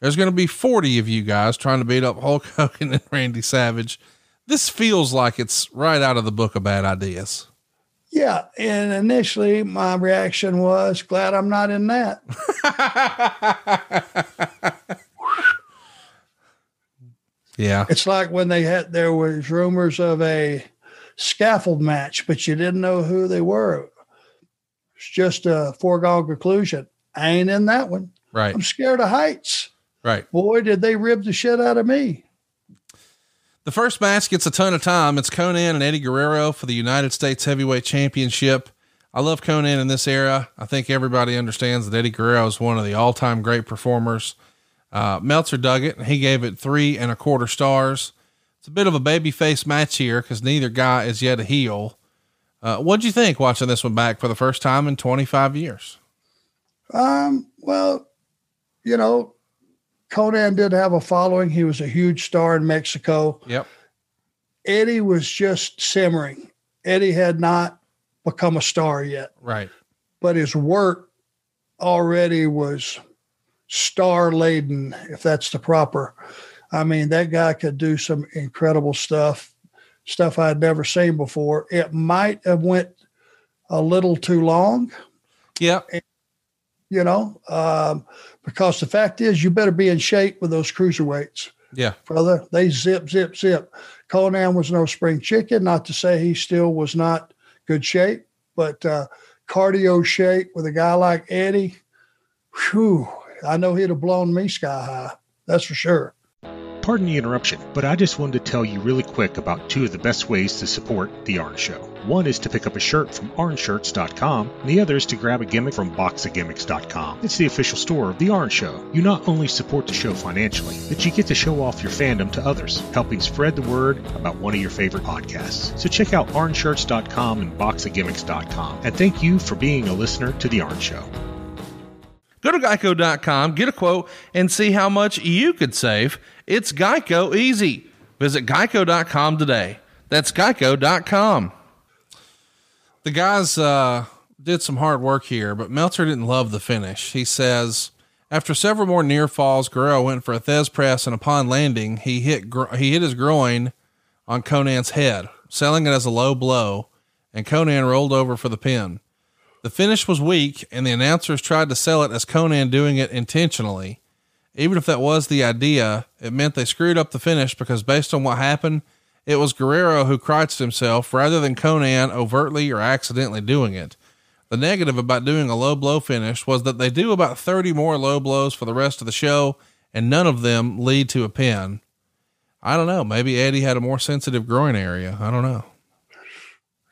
there's going to be 40 of you guys trying to beat up Hulk *laughs* Hogan and Randy Savage. This feels like it's right out of the book of bad ideas.
Yeah. And initially, my reaction was glad I'm not in that. *laughs*
yeah.
It's like when they had, there was rumors of a scaffold match, but you didn't know who they were. It's just a foregone conclusion. I ain't in that one.
Right.
I'm scared of heights.
Right.
Boy, did they rib the shit out of me.
The first match gets a ton of time. It's Konnan and Eddie Guerrero for the United States Heavyweight Championship. I love Konnan in this era. I think everybody understands that Eddie Guerrero is one of the all time great performers. Uh, Meltzer dug it and he gave it three and a quarter stars. It's a bit of a babyface match here because neither guy is yet a heel. Uh, what'd you think watching this one back for the first time in 25 years?
Um, well, you know, Konnan did have a following. He was a huge star in Mexico.
Yep.
Eddie was just simmering. Eddie had not become a star yet,
Right.
but his work already was star laden, if that's the proper. I mean, that guy could do some incredible stuff, stuff I'd never seen before. It might have went a little too long
Yep.
You know, um, because the fact is, you better be in shape with those cruiserweights,
Yeah.
brother. They zip, zip, zip. Konnan was no spring chicken. Not to say he still was not good shape, but uh, cardio shape with a guy like Eddie, whew, I know he'd have blown me sky high. That's for sure.
Pardon the interruption, but I just wanted to tell you really quick about two of the best ways to support The Orange Show. One is to pick up a shirt from orangeshirts.com, and the other is to grab a gimmick from boxofgimmicks.com. It's the official store of The Orange Show. You not only support the show financially, but you get to show off your fandom to others, helping spread the word about one of your favorite podcasts. So check out orangeshirts.com and boxofgimmicks.com, and thank you for being a listener to The Orange Show.
Go to geico.com, get a quote, and see how much you could save. It's Geico easy. Visit geico.com today. That's geico.com. The guys uh, did some hard work here, but Meltzer didn't love the finish. He says, after several more near falls, Guerrero went for a Thesz press, and upon landing, he hit he hit his groin on Konnan's head, selling it as a low blow, and Konnan rolled over for the pin. The finish was weak, and the announcers tried to sell it as Konnan doing it intentionally. Even if that was the idea, it meant they screwed up the finish because, based on what happened, it was Guerrero who crotched himself rather than Konnan overtly or accidentally doing it. The negative about doing a low blow finish was that they do about 30 more low blows for the rest of the show, and none of them lead to a pin. I don't know. Maybe Eddie had a more sensitive groin area. I don't know.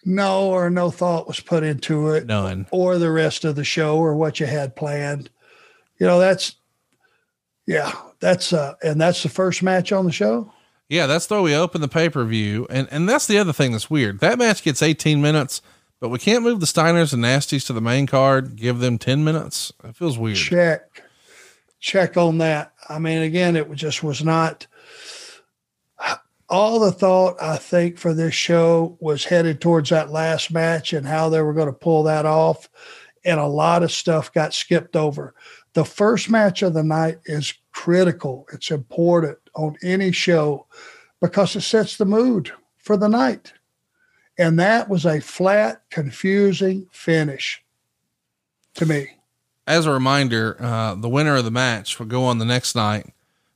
No, or no thought was put into it.
None.
Or the rest of the show or what you had planned. You know, that's, yeah, that's, uh, and that's the first match on the show.
Yeah, that's the way we open the pay per view, and and that's the other thing that's weird. That match gets 18 minutes, but we can't move the Steiners and Nasties to the main card. Give them 10 minutes. It feels weird.
Check, check on that. I mean, again, it just was not. All the thought I think for this show was headed towards that last match and how they were going to pull that off, and a lot of stuff got skipped over. The first match of the night is critical. It's important on any show because it sets the mood for the night. And that was a flat, confusing finish to me.
As a reminder, uh, the winner of the match will go on the next night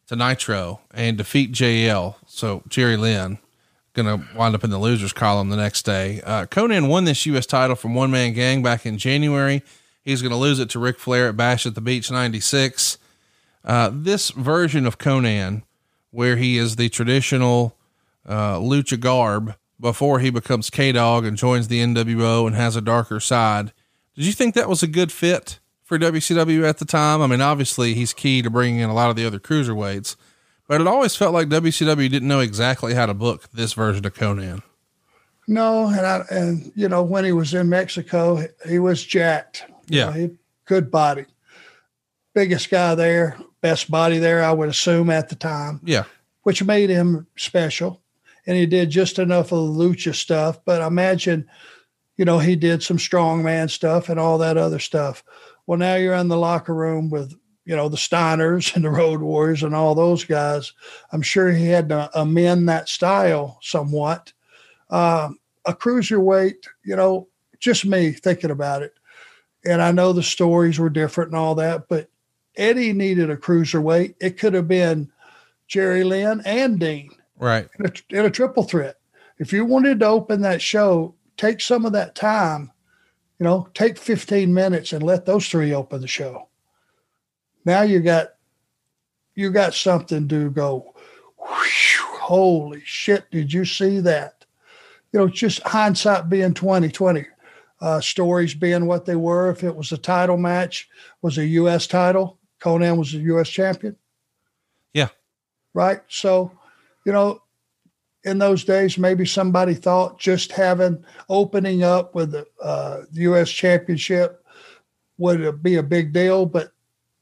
to Nitro and defeat JL. So Jerry Lynn going to wind up in the losers column the next day. Uh, Konnan won this U.S. title from One Man Gang back in January. He's going to lose it to Ric Flair at Bash at the Beach 96. Uh, this version of Konnan, where he is the traditional uh, lucha garb before he becomes K Dog and joins the NWO and has a darker side, did you think that was a good fit for WCW at the time? I mean, obviously he's key to bringing in a lot of the other cruiserweights, but it always felt like WCW didn't know exactly how to book this version of Konnan.
No, and I, and you know when he was in Mexico, he was jacked. You
Yeah.
know, he, good body, biggest guy there, best body there. I would assume at the time,
Yeah.
which made him special. and he did just enough of the lucha stuff. But I imagine, you know, he did some strongman stuff and all that other stuff. Well, now you're in the locker room with you know the Steiners and the Road Warriors and all those guys. I'm sure he had to amend that style somewhat. Um, a cruiserweight, you know, just me thinking about it, and I know the stories were different and all that, but Eddie needed a cruiserweight. It could have been Jerry Lynn and Dean,
right,
in a, in a triple threat. If you wanted to open that show, take some of that time. You know, take 15 minutes and let those three open the show now you got you got something to go whew, holy shit did you see that you know just hindsight being 2020 uh, stories being what they were if it was a title match was a us title Konnan was a us champion
yeah
right so you know in those days maybe somebody thought just having opening up with the uh, us championship would be a big deal but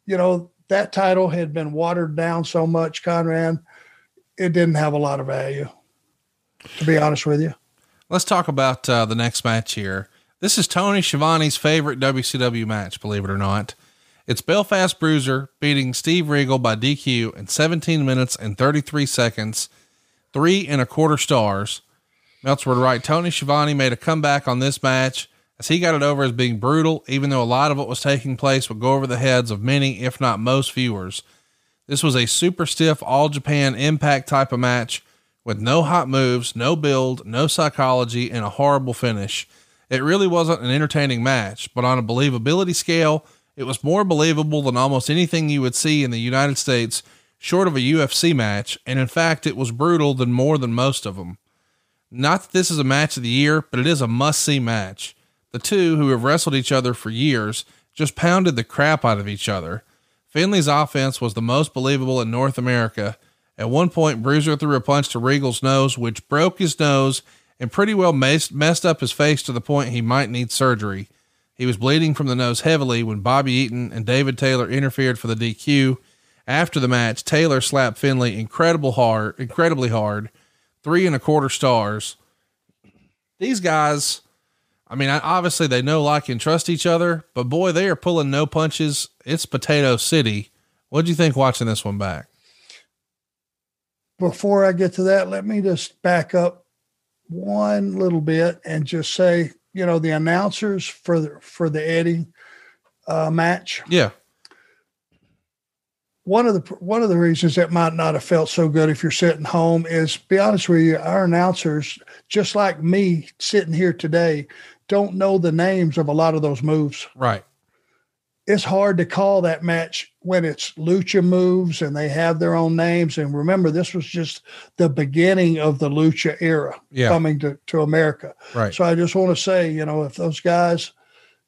you know, that title had been watered down so much, Conrad, it didn't have a lot of value, to be honest with you.
Let's talk about uh, the next match here. This is Tony Schiavone's favorite WCW match, believe it or not. It's Belfast Bruiser beating Steve Regal by DQ in 17 minutes and 33 seconds, three and a quarter stars. Meltzer would write Tony Schiavone made a comeback on this match as he got it over as being brutal, even though a lot of what was taking place would go over the heads of many, if not most viewers. This was a super stiff all Japan impact type of match with no hot moves, no build, no psychology, and a horrible finish. It really wasn't an entertaining match, but on a believability scale, it was more believable than almost anything you would see in the United States, short of a UFC match, and in fact, it was brutal than more than most of them. Not that this is a match of the year, but it is a must see match. The two, who have wrestled each other for years, just pounded the crap out of each other. Finlay's offense was the most believable in North America. At one point, Bruiser threw a punch to Regal's nose, which broke his nose and pretty well messed up his face to the point he might need surgery. He was bleeding from the nose heavily when Bobby Eaton and David Taylor interfered for the DQ. After the match, Taylor slapped Finlay incredible hard, incredibly hard, three and a quarter stars. These guys I mean, obviously they know, like, and trust each other, but boy, they are pulling no punches. It's Potato City. What do you think watching this one back?
Before I get to that, let me just back up one little bit and just say, you know, the announcers for the for the Eddie uh, match.
Yeah.
One of the one of the reasons that might not have felt so good if you're sitting home is, be honest with you, our announcers, just like me sitting here today, don't know the names of a lot of those moves.
Right.
It's hard to call that match when it's lucha moves and they have their own names. And remember, this was just the beginning of the lucha era
yeah.
coming to, to America.
Right.
So I just want to say, you know, if those guys,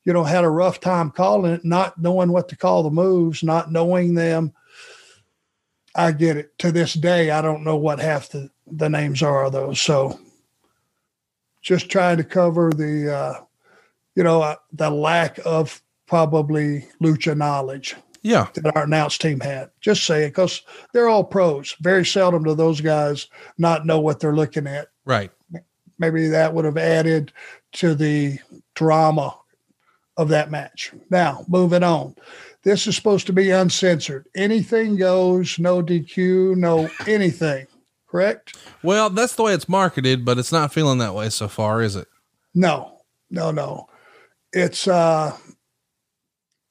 you know, had a rough time calling it, not knowing what to call the moves, not knowing them, I get it. To this day, I don't know what half the, the names are of those. So just trying to cover the, uh, you know, uh, the lack of probably lucha knowledge.
Yeah.
That our announced team had. Just saying, because they're all pros. Very seldom do those guys not know what they're looking at.
Right.
Maybe that would have added to the drama of that match. Now, moving on. This is supposed to be uncensored. Anything goes, no DQ, no anything correct?
Well, that's the way it's marketed, but it's not feeling that way so far, is it?
No, no, no. It's uh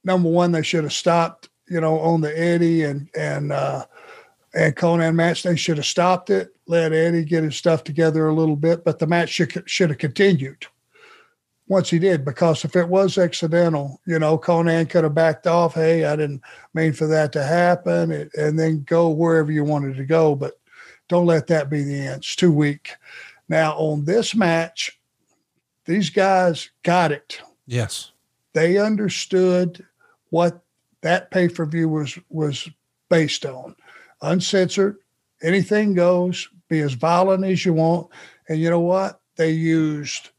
number one, they should have stopped, you know, on the Eddie and and uh and Konnan match. They should have stopped it, let Eddie get his stuff together a little bit, but the match should should have continued once he did, because if it was accidental, you know, Konnan could have backed off. Hey, I didn't mean for that to happen, and then go wherever you wanted to go. But don't let that be the end. It's too weak. Now, on this match, these guys got it.
Yes.
They understood what that pay per view was was based on. Uncensored, anything goes, be as violent as you want. And you know what? They used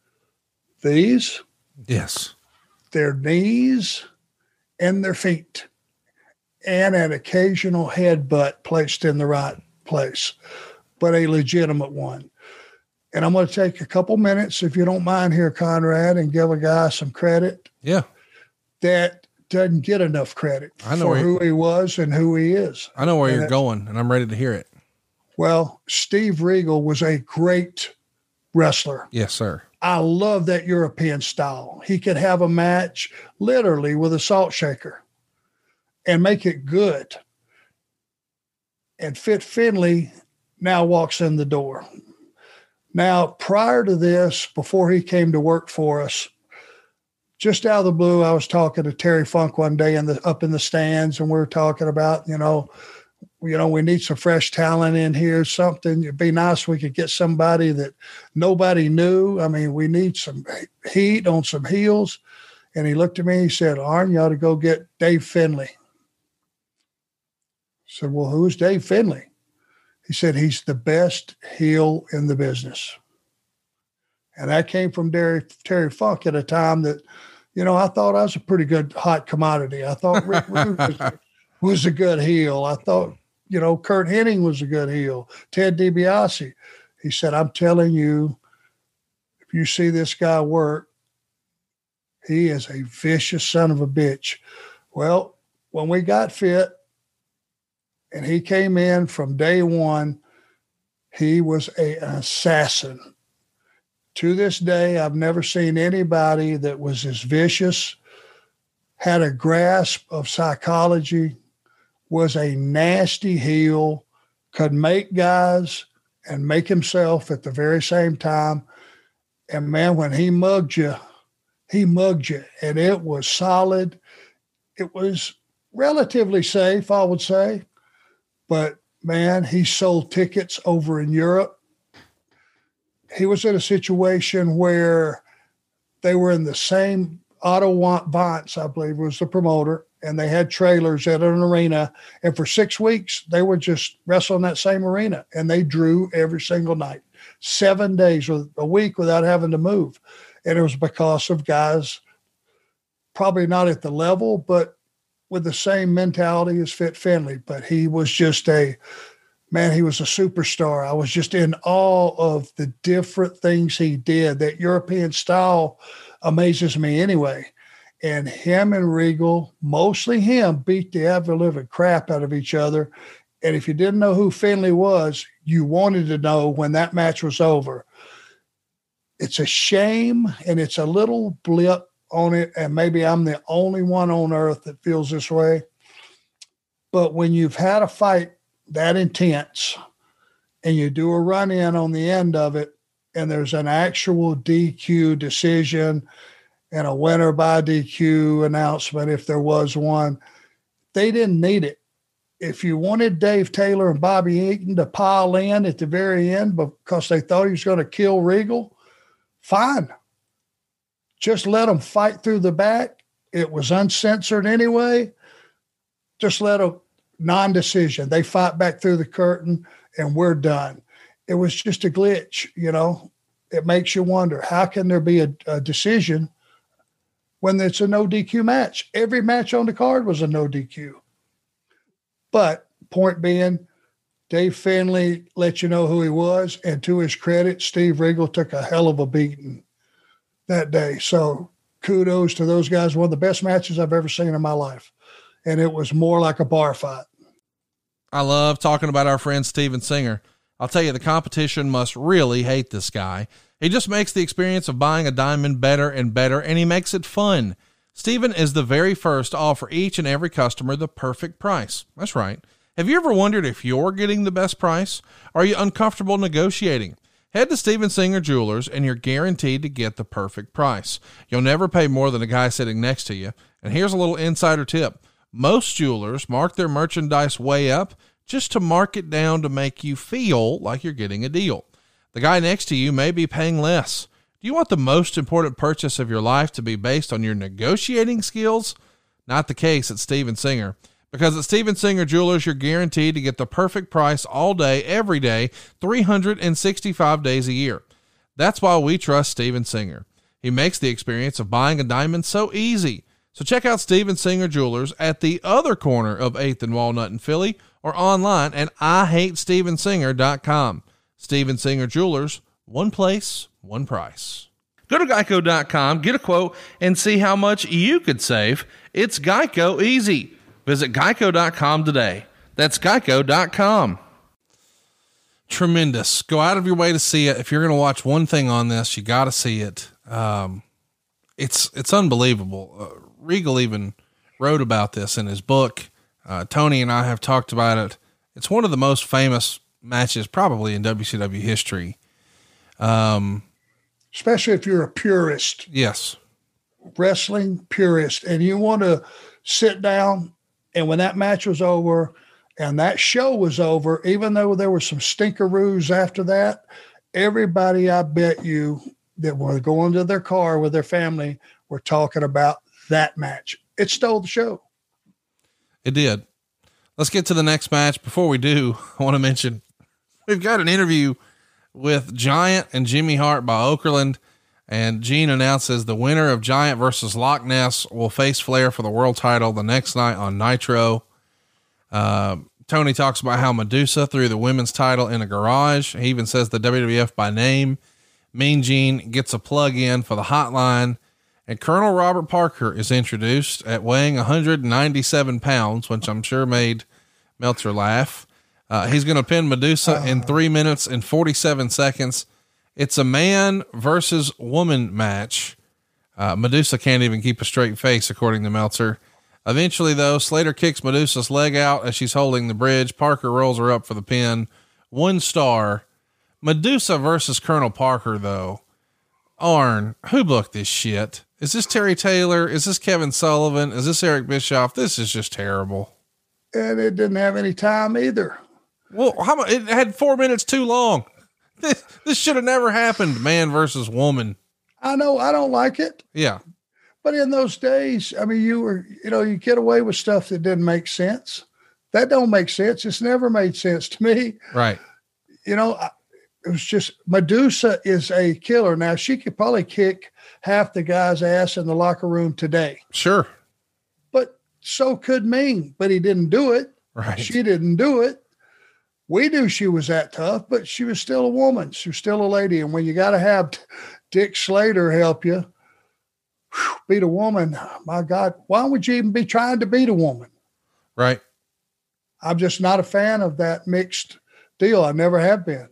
these.
Yes.
Their knees and their feet. And an occasional headbutt placed in the right place, but a legitimate one. And I'm going to take a couple minutes, if you don't mind, here, Conrad, and give a guy some credit.
Yeah.
That doesn't get enough credit
I know
for who he was and who he is.
I know where
And
you're
it-
going, and I'm ready to hear it.
Well, Steve Regal was a great wrestler.
Yes, sir.
I love that European style. He could have a match literally with a salt shaker and make it good. And Fit Finlay now walks in the door. Now, prior to this, before he came to work for us, just out of the blue, I was talking to Terry Funk one day in the up in the stands, and we were talking about, you know, you know, we need some fresh talent in here, something. It'd be nice we could get somebody that nobody knew. I mean, we need some heat on some heels. And he looked at me, he said, Arn, you ought to go get Dave Finlay. I said, Well, who's Dave Finlay? He said, He's the best heel in the business. And that came from Terry, Terry Funk at a time that, you know, I thought I was a pretty good hot commodity. I thought Rick *laughs* Rude was, was a good heel. I thought, you know, Curt Hennig was a good heel. Ted DiBiase. He said, I'm telling you, if you see this guy work, he is a vicious son of a bitch. Well, when we got fit and he came in from day one, he was a, an assassin. To this day, I've never seen anybody that was as vicious, had a grasp of psychology, was a nasty heel, could make guys and make himself at the very same time. And man, when he mugged you, he mugged you, and it was solid. It was relatively safe, I would say. But man, he sold tickets over in Europe. He was in a situation where they were in the same Otto Wanz, I believe, was the promoter, and they had trailers at an arena. And for six weeks, they were just wrestling that same arena, and they drew every single night, seven days a week without having to move. And it was because of guys probably not at the level, but with the same mentality as Fit Finlay. But he was just a man, he was a superstar. I was just in awe of the different things he did. That European style amazes me anyway. And him and Regal, mostly him, beat the ever living crap out of each other. And if you didn't know who Finlay was, you wanted to know when that match was over. It's a shame and it's a little blip on it. And maybe I'm the only one on earth that feels this way. But when you've had a fight that intense and you do a run in on the end of it, and there's an actual DQ decision and a winner by DQ announcement, if there was one, they didn't need it. If you wanted Dave Taylor and Bobby Eaton to pile in at the very end because they thought he was going to kill Regal, fine. Just let them fight through the back. It was uncensored anyway. Just let them non decision. They fight back through the curtain and we're done. It was just a glitch, you know. It makes you wonder how can there be a, a decision when it's a no DQ match? Every match on the card was a no DQ. But point being, Dave Finlay let you know who he was, and to his credit, Steve Regal took a hell of a beating that day. So kudos to those guys. One of the best matches I've ever seen in my life. And it was more like a bar fight.
I love talking about our friend Steven Singer. I'll tell you, the competition must really hate this guy. He just makes the experience of buying a diamond better and better, and he makes it fun. Steven is the very first to offer each and every customer the perfect price. That's right. Have you ever wondered if you're getting the best price? Are you uncomfortable negotiating? Head to Steven Singer Jewelers and you're guaranteed to get the perfect price. You'll never pay more than a guy sitting next to you. And here's a little insider tip. Most jewelers mark their merchandise way up just to mark it down to make you feel like you're getting a deal. The guy next to you may be paying less. Do you want the most important purchase of your life to be based on your negotiating skills? Not the case at Steven Singer. Because at Steven Singer Jewelers, you're guaranteed to get the perfect price all day, every day, 365 days a year. That's why we trust Steven Singer. He makes the experience of buying a diamond so easy. So check out Steven Singer Jewelers at the other corner of 8th and Walnut in Philly or online at IHateStevenSinger.com. Steven Singer Jewelers, One place, one price. Go to geico.com, get a quote, and see how much you could save. It's Geico easy. Visit geico.com today. That's geico.com. Tremendous. Go out of your way to see it. If you're going to watch one thing on this, you got to see it. Um, it's it's unbelievable. Uh, Regal even wrote about this in his book. Uh, Tony and I have talked about it. It's one of the most famous matches probably in WCW history. Um,
especially if you're a purist.
Yes.
Wrestling purist, and you want to sit down, and when that match was over, and that show was over, even though there were some stinkeroos after that, everybody, I bet you, that were going to their car with their family were talking about that match. It stole the show.
It did. Let's get to the next match. Before we do, *laughs* I want to mention we've got an interview with Giant and Jimmy Hart by Okerlund. And Gene announces the winner of Giant versus Loch Ness will face Flair for the world title the next night on Nitro. Uh, Tony talks about how Medusa threw the women's title in a garage. He even says the WWF by name. Mean Gene gets a plug in for the hotline and Colonel Robert Parker is introduced at weighing 197 pounds, which I'm sure made Meltzer laugh. Uh, he's going to pin Medusa in three minutes and 47 seconds. It's a man versus woman match. Uh, Medusa can't even keep a straight face, according to Meltzer. Eventually, though, Slater kicks Medusa's leg out as she's holding the bridge. Parker rolls her up for the pin. One star. Medusa versus Colonel Parker, though. Arn, who booked this shit? Is this Terry Taylor? Is this Kevin Sullivan? Is this Eric Bischoff? This is just terrible.
And it didn't have any time either.
Well, how about it had four minutes too long? This, this should have never happened. Man versus woman.
I know. I don't like it.
Yeah.
But in those days, I mean, you were, you know, you get away with stuff that didn't make sense. That don't make sense. It's never made sense to me.
Right.
You know, it was just Medusa is a killer. Now she could probably kick half the guy's ass in the locker room today.
Sure.
But so could Ming, but he didn't do it.
Right.
She didn't do it. We knew she was that tough, but she was still a woman. She was still a lady. And when you got to have Dick Slater help you whew, beat a woman, my God, why would you even be trying to beat a woman?
Right.
I'm just not a fan of that mixed deal. I never have been.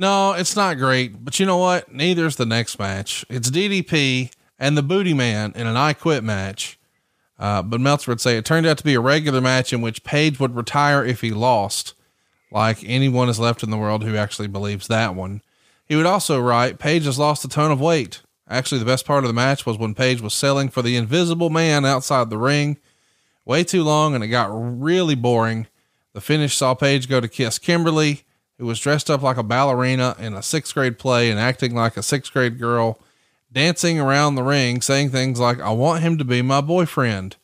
No, it's not great, but you know what? Neither's the next match. It's DDP and the Booty Man in an I Quit match. Uh, but Meltzer would say it turned out to be a regular match in which Page would retire if he lost, like anyone is left in the world who actually believes that one. He would also write, Page has lost a ton of weight. Actually, the best part of the match was when Page was selling for the invisible man outside the ring. Way too long, and it got really boring. The finish saw Page go to kiss Kimberly who was dressed up like a ballerina in a sixth grade play and acting like a sixth grade girl, dancing around the ring, saying things like, I want him to be my boyfriend.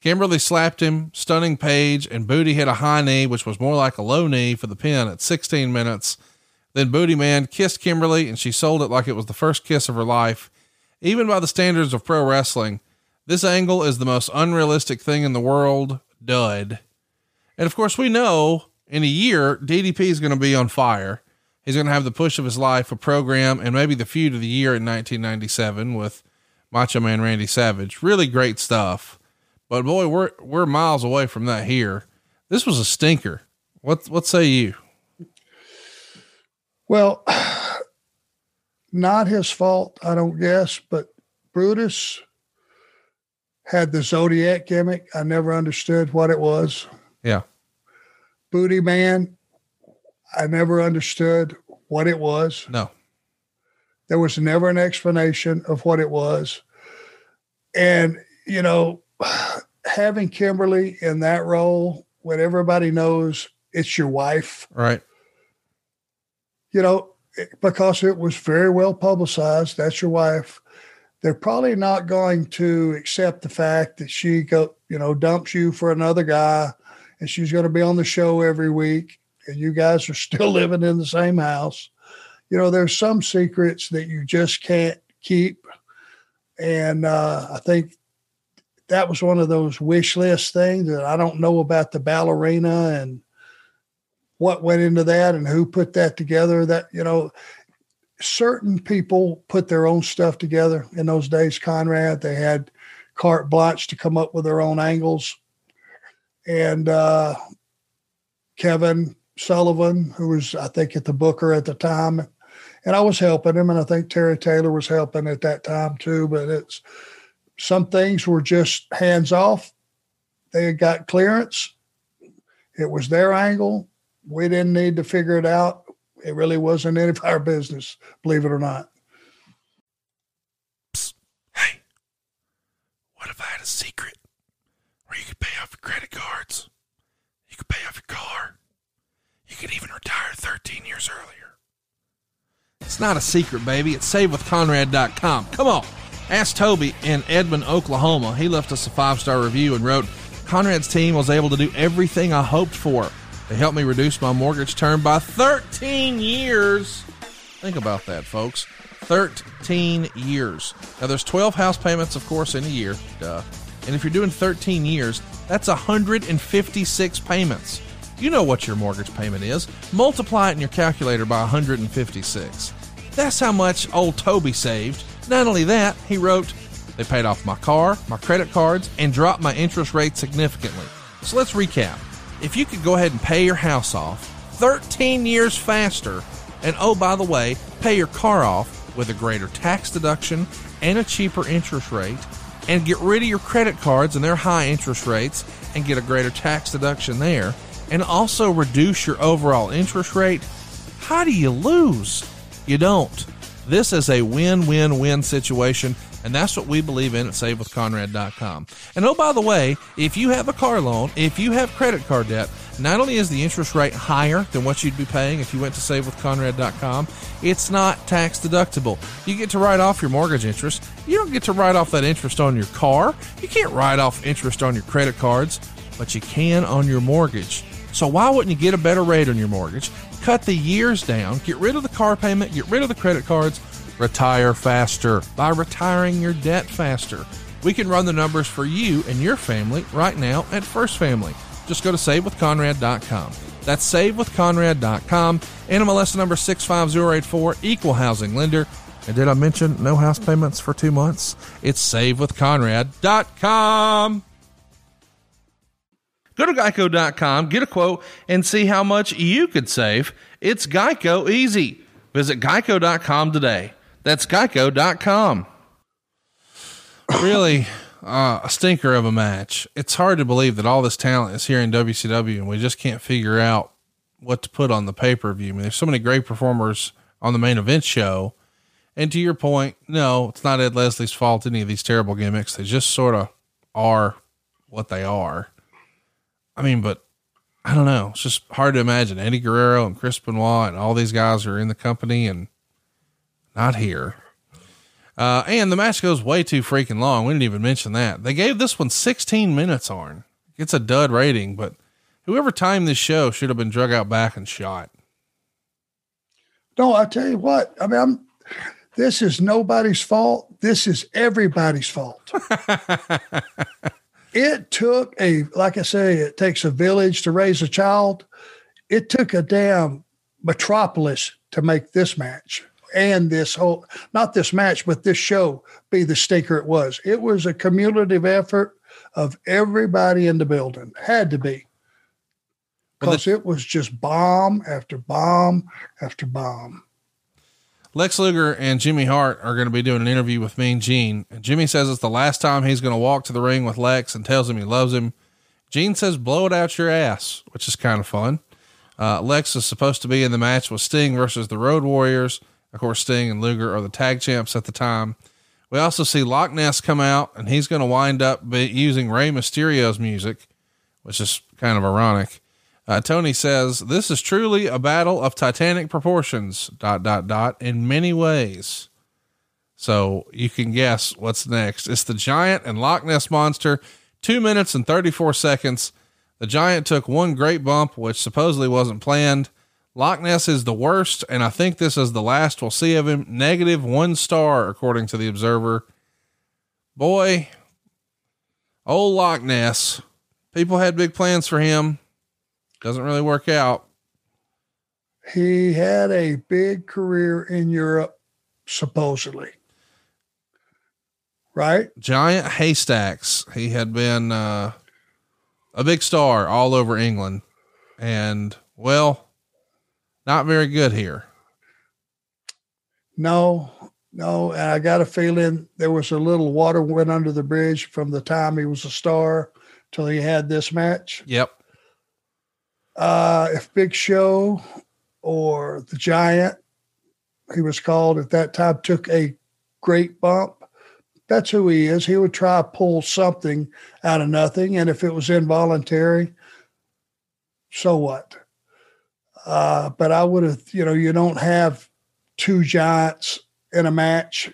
Kimberly slapped him, stunning Page, and Booty hit a high knee, which was more like a low knee for the pin at 16 minutes. Then Booty Man kissed Kimberly, and she sold it like it was the first kiss of her life. Even by the standards of pro wrestling, this angle is the most unrealistic thing in the world. Dud. And of course, we know in a year, DDP is going to be on fire. He's going to have the push of his life, a program, and maybe the feud of the year in 1997 with Macho Man Randy Savage. Really great stuff. But boy, we're we're miles away from that here. This was a stinker. What what say you?
Well, *sighs* not his fault, I don't guess, but Brutus had the Zodiac gimmick. I never understood what it was.
Yeah.
Booty Man, I never understood what it was.
No.
There was never an explanation of what it was. And, you know, having Kimberly in that role when everybody knows it's your wife.
Right.
You know, because it was very well publicized, that's your wife. They're probably not going to accept the fact that she go, you know, dumps you for another guy and she's going to be on the show every week and you guys are *laughs* still living in the same house you know there's some secrets that you just can't keep and uh, i think that was one of those wish list things that i don't know about the ballerina and what went into that and who put that together. That, you know, certain people put their own stuff together in those days. Conrad, they had carte blanche to come up with their own angles. And uh, Kevin Sullivan, who was, I think, at the Booker at the time, and I was helping him, and I think Terry Taylor was helping at that time too. But it's some things were just hands off. They had got clearance. It was their angle. We didn't need to figure it out. It really wasn't any of our business, believe it or not.
Hey, what if I had a secret where you could pay off credit cards? You could pay off your car. You could even retire 13 years earlier. It's not a secret, baby. It's savewithconrad.com. Come on. Ask Toby in Edmond, Oklahoma. He left us a five star review and wrote Conrad's team was able to do everything I hoped for. They helped me reduce my mortgage term by 13 years. Think about that, folks. 13 years. Now, there's 12 house payments, of course, in a year. Duh. And if you're doing 13 years, that's 156 payments. You know what your mortgage payment is. Multiply it in your calculator by 156. That's how much old Toby saved. Not only that, he wrote, they paid off my car, my credit cards, and dropped my interest rate significantly. So let's recap if you could go ahead and pay your house off 13 years faster, and oh, by the way, pay your car off with a greater tax deduction and a cheaper interest rate, and get rid of your credit cards and their high interest rates and get a greater tax deduction there, and also reduce your overall interest rate, how do you lose? You don't. This is a win win win situation and that's what we believe in at SaveWithConrad.com. And oh, by the way, if you have a car loan, if you have credit card debt, not only is the interest rate higher than what you'd be paying if you went to SaveWithConrad.com, it's not tax deductible. You get to write off your mortgage interest. You don't get to write off that interest on your car. You can't write off interest on your credit cards, but you can on your mortgage. So why wouldn't you get a better rate on your mortgage? Cut the years down, get rid of the car payment, get rid of the credit cards, retire faster by retiring your debt faster. We can run the numbers for you and your family right now at First Family. Just go to savewithconrad.com. That's savewithconrad.com. NMLS number 65084, equal housing lender. And did I mention no house payments for two months? It's savewithconrad.com. Go to geico.com, get a quote, and see how much you could save. It's Geico easy. Visit geico.com today. That's geico.com. Really, uh, a stinker of a match. It's hard to believe that all this talent is here in WCW and we just can't figure out what to put on the pay per view. I mean, there's so many great performers on the main event show. And to your point, no, it's not Ed Leslie's fault, any of these terrible gimmicks. They just sort of are what they are. I mean, but I don't know. It's just hard to imagine Eddie Guerrero and Chris Benoit and all these guys are in the company and not here. Uh, and the match goes way too freaking long. We didn't even mention that. They gave this one 16 minutes on. It's a dud rating, but whoever timed this show should have been drug out back and shot.
No, I tell you what. I mean, I'm, this is nobody's fault. This is everybody's fault. *laughs* it took a, like I say, it takes a village to raise a child. It took a damn metropolis to make this match and this whole not this match but this show be the stinker it was. It was a cumulative effort of everybody in the building. Had to be. Because it was just bomb after bomb after bomb.
Lex luger and jimmy hart are going to be doing an interview with mean gene. And jimmy says it's the last time he's going to walk to the ring with lex and tells him he loves him. Gene says blow it out your ass which is kind of fun. Uh, lex is supposed to be in the match with sting versus the road warriors of course, Sting and Luger are the tag champs at the time. We also see Loch Ness come out, and he's going to wind up using Rey Mysterio's music, which is kind of ironic. Uh, Tony says this is truly a battle of titanic proportions. Dot dot dot. In many ways. So you can guess what's next. It's the giant and Loch Ness monster. Two minutes and thirty four seconds. The giant took one great bump, which supposedly wasn't planned. Loch Ness is the worst, and I think this is the last we'll see of him. Negative one star, according to the Observer. Boy, old Loch Ness. People had big plans for him. Doesn't really work out.
He had a big career in Europe, supposedly. Right?
Giant Haystacks. He had been uh, a big star all over England. And, well, not very good here.
No, no. And I got a feeling there was a little water went under the bridge from the time he was a star till he had this match.
Yep.
Uh, if Big Show or the Giant, he was called at that time, took a great bump, that's who he is. He would try to pull something out of nothing. And if it was involuntary, so what? Uh, but I would have, you know, you don't have two giants in a match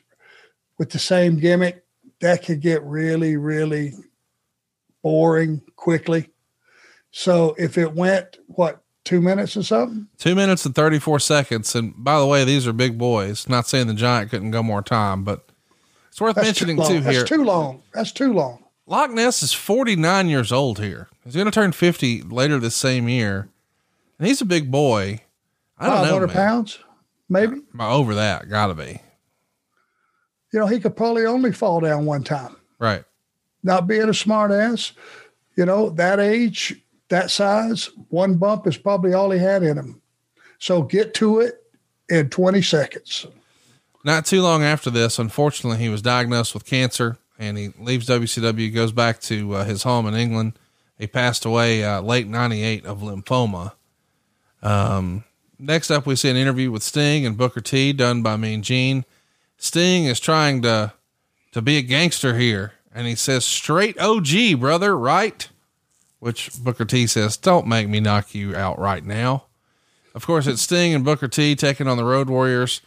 with the same gimmick. That could get really, really boring quickly. So if it went, what, two minutes or something?
Two minutes and 34 seconds. And by the way, these are big boys. Not saying the giant couldn't go more time, but it's worth
That's
mentioning
too,
too, here.
That's too long. That's too long.
Loch Ness is 49 years old here. He's going to turn 50 later this same year. And he's a big boy. I don't know.
500
man.
pounds, maybe.
Over that, gotta be.
You know, he could probably only fall down one time.
Right.
Not being a smart ass, you know, that age, that size, one bump is probably all he had in him. So get to it in 20 seconds.
Not too long after this, unfortunately, he was diagnosed with cancer and he leaves WCW, goes back to uh, his home in England. He passed away uh, late 98 of lymphoma. Um, next up, we see an interview with Sting and Booker T done by Mean Gene. Sting is trying to, to be a gangster here. And he says, straight OG, brother, right? Which Booker T says, don't make me knock you out right now. Of course, it's Sting and Booker T taking on the Road Warriors.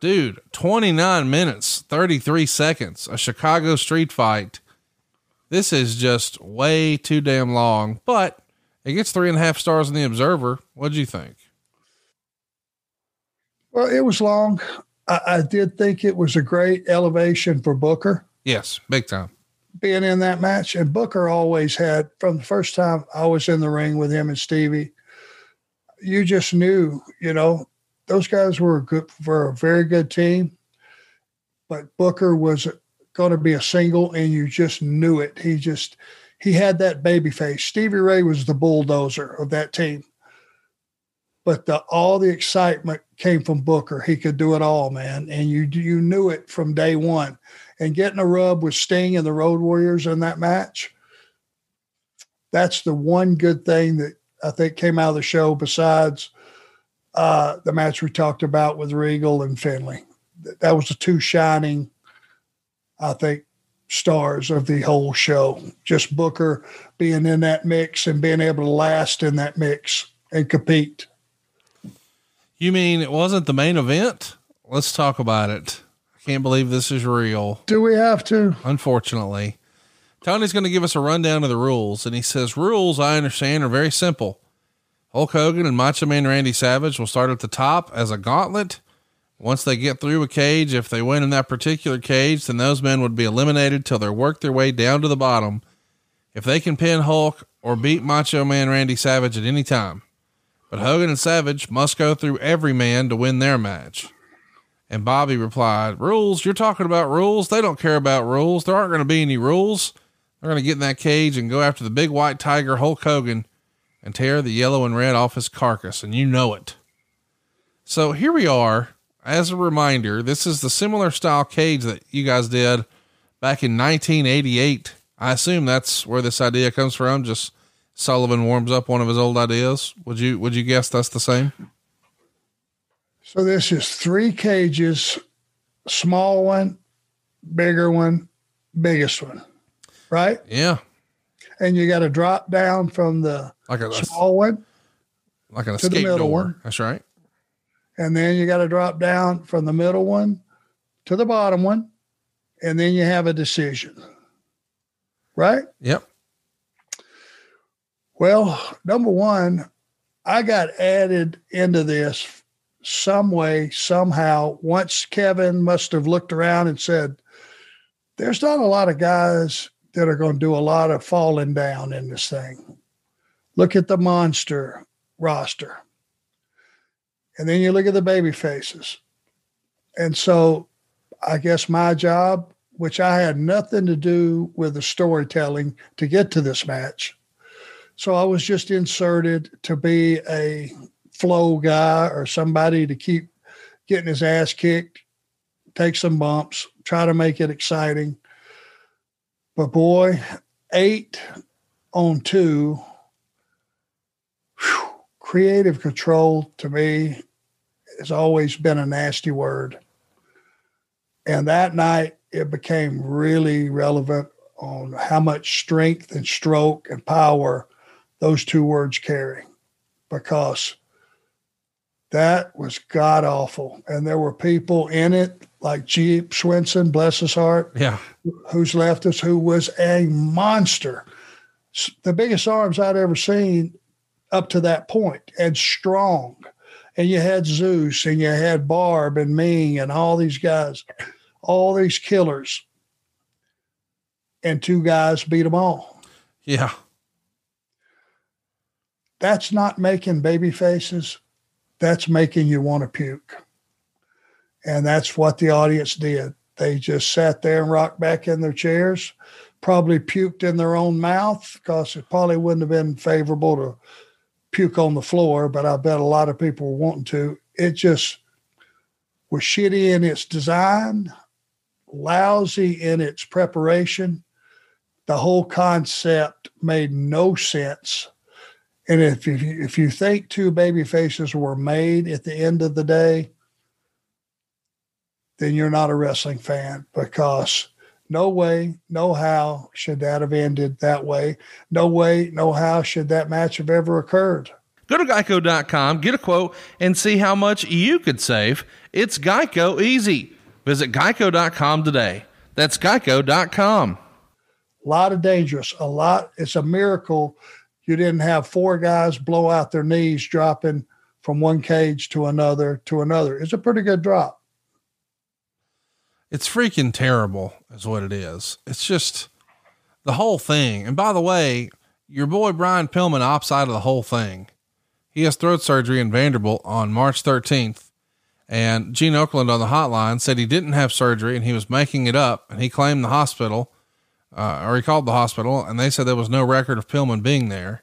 Dude, 29 minutes, 33 seconds, a Chicago street fight. This is just way too damn long, but it gets three and a half stars in the Observer. What'd you think?
Well, it was long. I, I did think it was a great elevation for Booker
Yes, big time.
being in that match. And Booker always had, from the first time I was in the ring with him and Stevie, you just knew, you know, those guys were a good for a very good team. But Booker was going to be a single, and you just knew it. He just he had that baby face. Stevie Ray was the bulldozer of that team. But the all the excitement came from Booker. He could do it all, man, and you you knew it from day one. And getting a rub with Sting and the Road Warriors in that match, that's the one good thing that I think came out of the show. Besides uh, the match we talked about with Regal and Finlay, that was the two shining, I think, stars of the whole show. Just Booker being in that mix and being able to last in that mix and compete.
You mean it wasn't the main event? Let's talk about it. I can't believe this is real.
Do we have to?
Unfortunately, Tony's going to give us a rundown of the rules, and he says rules I understand are very simple. Hulk Hogan and Macho Man Randy Savage will start at the top as a gauntlet. Once they get through a cage, if they win in that particular cage, then those men would be eliminated till they work their way down to the bottom. If they can pin Hulk or beat Macho Man Randy Savage at any time. But Hogan and Savage must go through every man to win their match. And Bobby replied, Rules? You're talking about rules? They don't care about rules. There aren't going to be any rules. They're going to get in that cage and go after the big white tiger, Hulk Hogan, and tear the yellow and red off his carcass. And you know it. So here we are. As a reminder, this is the similar style cage that you guys did back in 1988. I assume that's where this idea comes from. Just Sullivan warms up one of his old ideas. Would you, would you guess that's the same?
So this is three cages, small one, bigger one, biggest one, right?
Yeah.
And you got to drop down from the
Like a,
small one,
like an escape
middle
door.
one.
That's right.
And then you got to drop down from the middle one to the bottom one, and then you have a decision, right?
Yep.
Well, number one, I got added into this some way, somehow. Once Kevin must have looked around and said, There's not a lot of guys that are going to do a lot of falling down in this thing. Look at the monster roster. And then you look at the baby faces. And so I guess my job, which I had nothing to do with the storytelling to get to this match. So I was just inserted to be a flow guy or somebody to keep getting his ass kicked, take some bumps, try to make it exciting. But boy, eight on two, whew, creative control to me has always been a nasty word. And that night, it became really relevant on how much strength and stroke and power those two words carry because that was god awful. And there were people in it like Jeep Swenson, bless his heart,
Yeah.
who's left us, who was a monster. The biggest arms I'd ever seen up to that point and strong. And you had Zeus and you had Barb and Meng and all these guys, all these killers. And two guys beat them all.
Yeah.
That's not making baby faces. That's making you want to puke. And that's what the audience did. They just sat there and rocked back in their chairs, probably puked in their own mouth because it probably wouldn't have been favorable to puke on the floor, but I bet a lot of people were wanting to. It just was shitty in its design, lousy in its preparation. The whole concept made no sense. And if you, if you think two baby faces were made at the end of the day, then you're not a wrestling fan because no way, no how should that have ended that way. No way, no how should that match have ever occurred.
Go to geico.com, get a quote, and see how much you could save. It's Geico easy. Visit geico.com today. That's geico.com.
A lot of dangerous, a lot. It's a miracle you didn't have four guys blow out their knees dropping from one cage to another to another. It's a pretty good drop.
It's freaking terrible, is what it is. It's just the whole thing. And by the way, your boy Brian Pillman opts out of the whole thing. He has throat surgery in Vanderbilt on March 13th. And Gene Okerlund on the hotline said he didn't have surgery and he was making it up. And he claimed the hospital, uh, or he called the hospital, and they said there was no record of Pillman being there.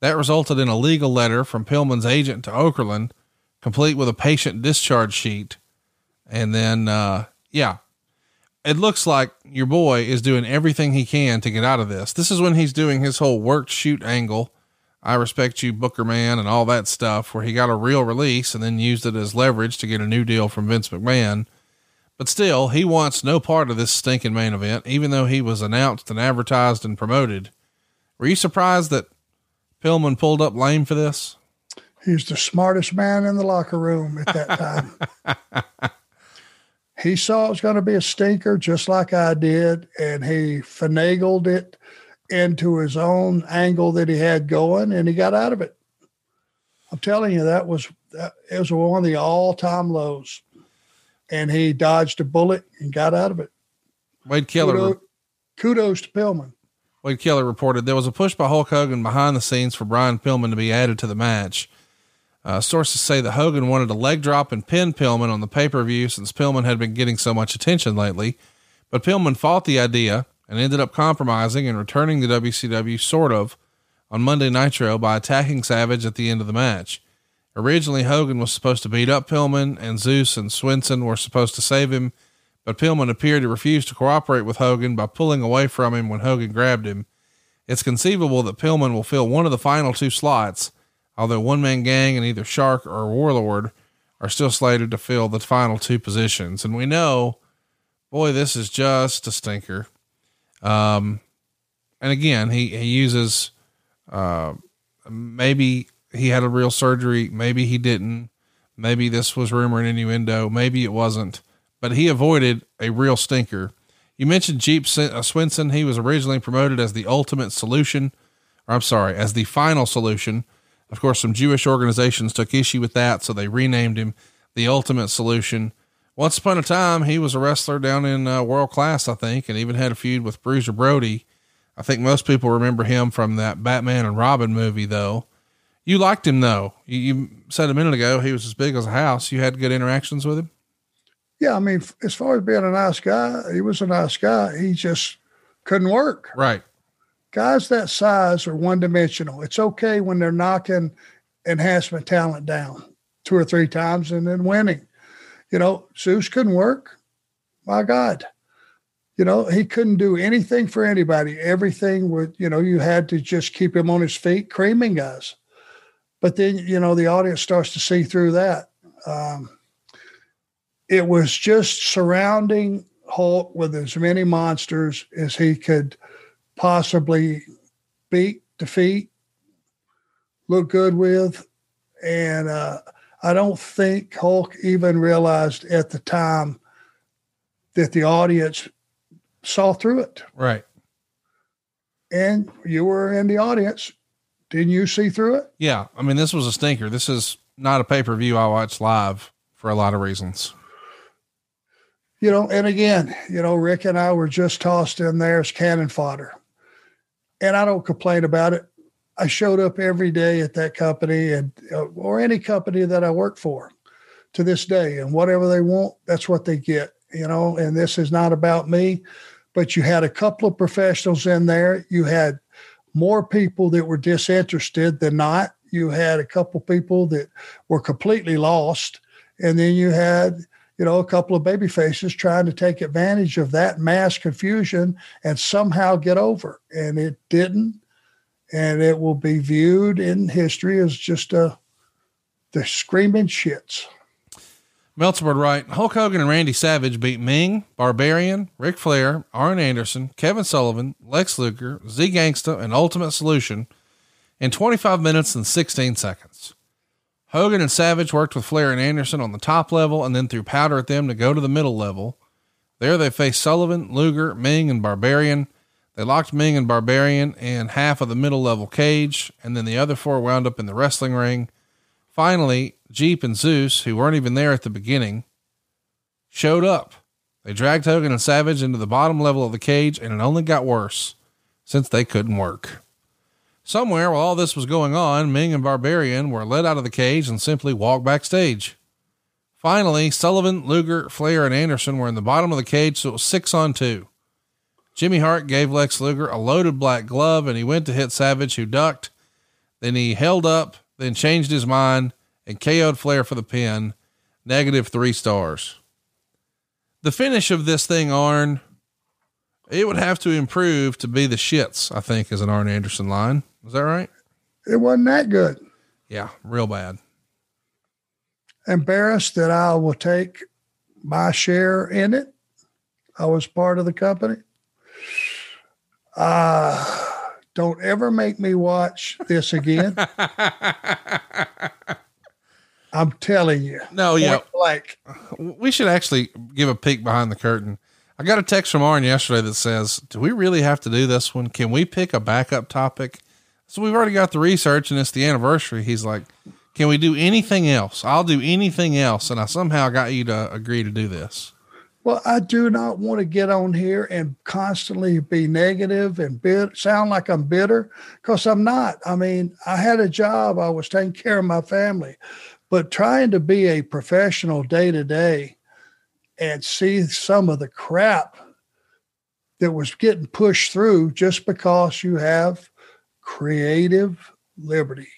That resulted in a legal letter from Pillman's agent to Okerlund, complete with a patient discharge sheet. And then, uh, yeah, it looks like your boy is doing everything he can to get out of this. This is when he's doing his whole work shoot angle. I respect you, Booker Man, and all that stuff, where he got a real release and then used it as leverage to get a new deal from Vince McMahon. But still, he wants no part of this stinking main event, even though he was announced and advertised and promoted. Were you surprised that Pillman pulled up lame for this?
He's the smartest man in the locker room at that time. *laughs* he saw it was going to be a stinker, just like I did, and he finagled it into his own angle that he had going, and he got out of it. I'm telling you, that was that, it was one of the all-time lows, and he dodged a bullet and got out of it.
Wade Keller.
Kudos, kudos to Pillman.
Wade Keller reported there was a push by Hulk Hogan behind the scenes for Brian Pillman to be added to the match. Uh, sources say that Hogan wanted a leg drop and pin Pillman on the pay per view since Pillman had been getting so much attention lately. But Pillman fought the idea and ended up compromising and returning to WCW sort of on Monday Nitro by attacking Savage at the end of the match. Originally, Hogan was supposed to beat up Pillman, and Zeus and Swenson were supposed to save him, but Pillman appeared to refuse to cooperate with Hogan by pulling away from him when Hogan grabbed him. It's conceivable that Pillman will fill one of the final two slots, although One Man Gang and either Shark or Warlord are still slated to fill the final two positions. And we know, boy, this is just a stinker. Um, and again, he, he uses, uh, maybe he had a real surgery. Maybe he didn't. Maybe this was rumor and innuendo. Maybe it wasn't, but he avoided a real stinker. You mentioned Jeep Swenson. He was originally promoted as the ultimate solution, or I'm sorry, as the final solution. Of course, some Jewish organizations took issue with that, so they renamed him the ultimate solution. Once upon a time, he was a wrestler down in uh, world class, I think, and even had a feud with Bruiser Brody. I think most people remember him from that Batman and Robin movie, though. You liked him though. You, you said a minute ago he was as big as a house. You had good interactions with him.
Yeah, I mean, as far as being a nice guy, he was a nice guy. He just couldn't work.
Right.
Guys that size are one dimensional. It's okay when they're knocking enhancement talent down two or three times and then winning. You know, Zeus couldn't work. My God. You know, he couldn't do anything for anybody. Everything would, you know, you had to just keep him on his feet, creaming guys. But then, you know, the audience starts to see through that. Um, it was just surrounding Hulk with as many monsters as he could possibly beat, defeat, look good with. And uh, I don't think Hulk even realized at the time that the audience saw through it.
Right.
And you were in the audience. Didn't you see through it?
Yeah. I mean, this was a stinker. This is not a pay per view I watched live for a lot of reasons.
You know, and again, you know, Rick and I were just tossed in there as cannon fodder. And I don't complain about it. I showed up every day at that company and uh, or any company that I work for to this day and whatever they want, that's what they get, you know, and this is not about me, but you had a couple of professionals in there. You had more people that were disinterested than not. You had a couple people that were completely lost and then you had you know, a couple of baby faces trying to take advantage of that mass confusion and somehow get over. And it didn't. And it will be viewed in history as just a the screaming shits.
Meltzer write Hulk Hogan and Randy Savage beat Meng, Barbarian, Ric Flair, Arn Anderson, Kevin Sullivan, Lex Luger, Z Gangsta, and Ultimate Solution in 25 minutes and 16 seconds. Hogan and Savage worked with Flair and Anderson on the top level and then threw powder at them to go to the middle level. There they faced Sullivan, Luger, Meng, and Barbarian. They locked Meng and Barbarian in half of the middle level cage, and then the other four wound up in the wrestling ring. Finally, Jeep and Zeus, who weren't even there at the beginning, showed up. They dragged Hogan and Savage into the bottom level of the cage, and it only got worse since they couldn't work. Somewhere while all this was going on, Meng and Barbarian were let out of the cage and simply walked backstage. Finally, Sullivan, Luger, Flair, and Anderson were in the bottom of the cage, so it was six on two. Jimmy Hart gave Lex Luger a loaded black glove and he went to hit Savage, who ducked. Then he held up, then changed his mind and KO'd Flair for the pin. Negative three stars. The finish of this thing, Arn, it would have to improve to be the shits, I think, is an Arn Anderson line. Is that right?
It wasn't that good.
Yeah, real bad.
Embarrassed that I will take my share in it. I was part of the company. Uh, don't ever make me watch this again. *laughs* I'm telling you.
No, yeah.
Like
we should actually give a peek behind the curtain. I got a text from Arn yesterday that says, "Do we really have to do this one? Can we pick a backup topic?" So we've already got the research and it's the anniversary. He's like, "Can we do anything else? I'll do anything else." And I somehow got you to agree to do this.
Well, I do not want to get on here and constantly be negative and bit, sound like I'm bitter because I'm not. I mean, I had a job, I was taking care of my family, but trying to be a professional day to day and see some of the crap that was getting pushed through just because you have creative liberty.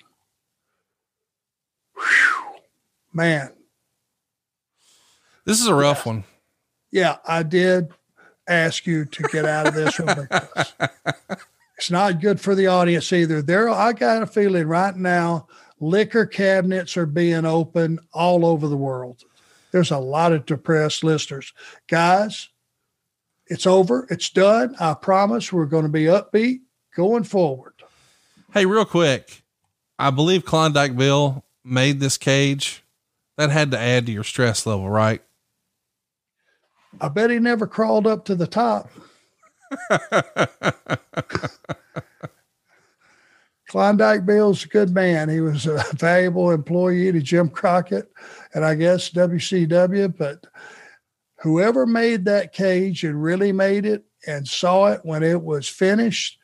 Whew, man.
This is a rough one
yeah, I did ask you to get out of this one *laughs* it's not good for the audience either. There, I got a feeling right now, liquor cabinets are being opened all over the world. There's a lot of depressed listeners. Guys, it's over. It's done. I promise we're going to be upbeat going forward.
Hey, real quick. I believe Klondike Bill made this cage. That had to add to your stress level, right?
I bet he never crawled up to the top. *laughs* Klondike Bill's a good man. He was a *laughs* valuable employee to Jim Crockett and I guess WCW. But whoever made that cage and really made it and saw it when it was finished,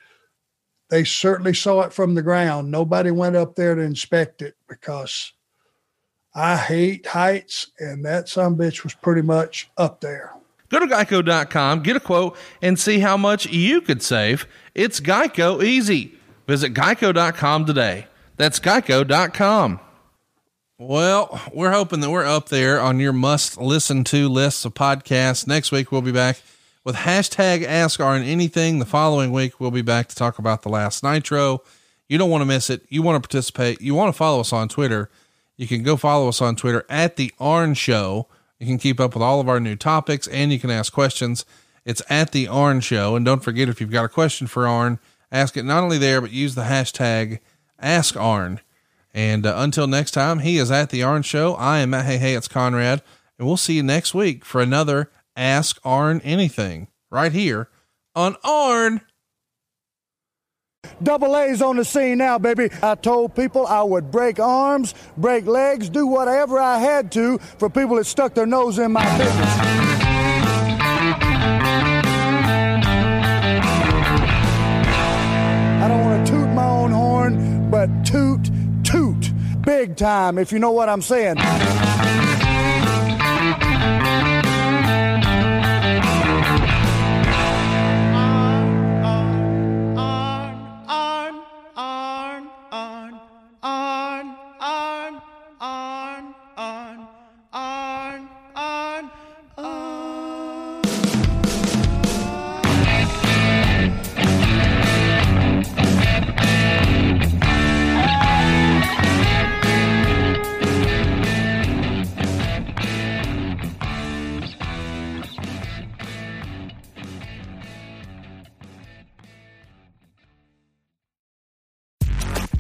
they certainly saw it from the ground. Nobody went up there to inspect it because I hate heights, and that some bitch was pretty much up there.
Go to geico.com, get a quote, and see how much you could save. It's Geico easy. Visit geico.com today. That's geico.com. Well, we're hoping that we're up there on your must listen to lists of podcasts. Next week, we'll be back with hashtag Ask Arn Anything. The following week, we'll be back to talk about the last Nitro. You don't want to miss it. You want to participate. You want to follow us on Twitter. You can go follow us on Twitter at The Arn Show. You can keep up with all of our new topics and you can ask questions. It's at The Arn Show. And don't forget, if you've got a question for Arn, ask it not only there, but use the hashtag Ask Arn. And uh, until next time, he is at The Arn Show. I am at Hey Hey, it's Conrad. And we'll see you next week for another Ask Arn Anything right here on Arn.
Double A's on the scene now, baby. I told people I would break arms, break legs, do whatever I had to for people that stuck their nose in my business. But toot, toot, big time, if you know what I'm saying.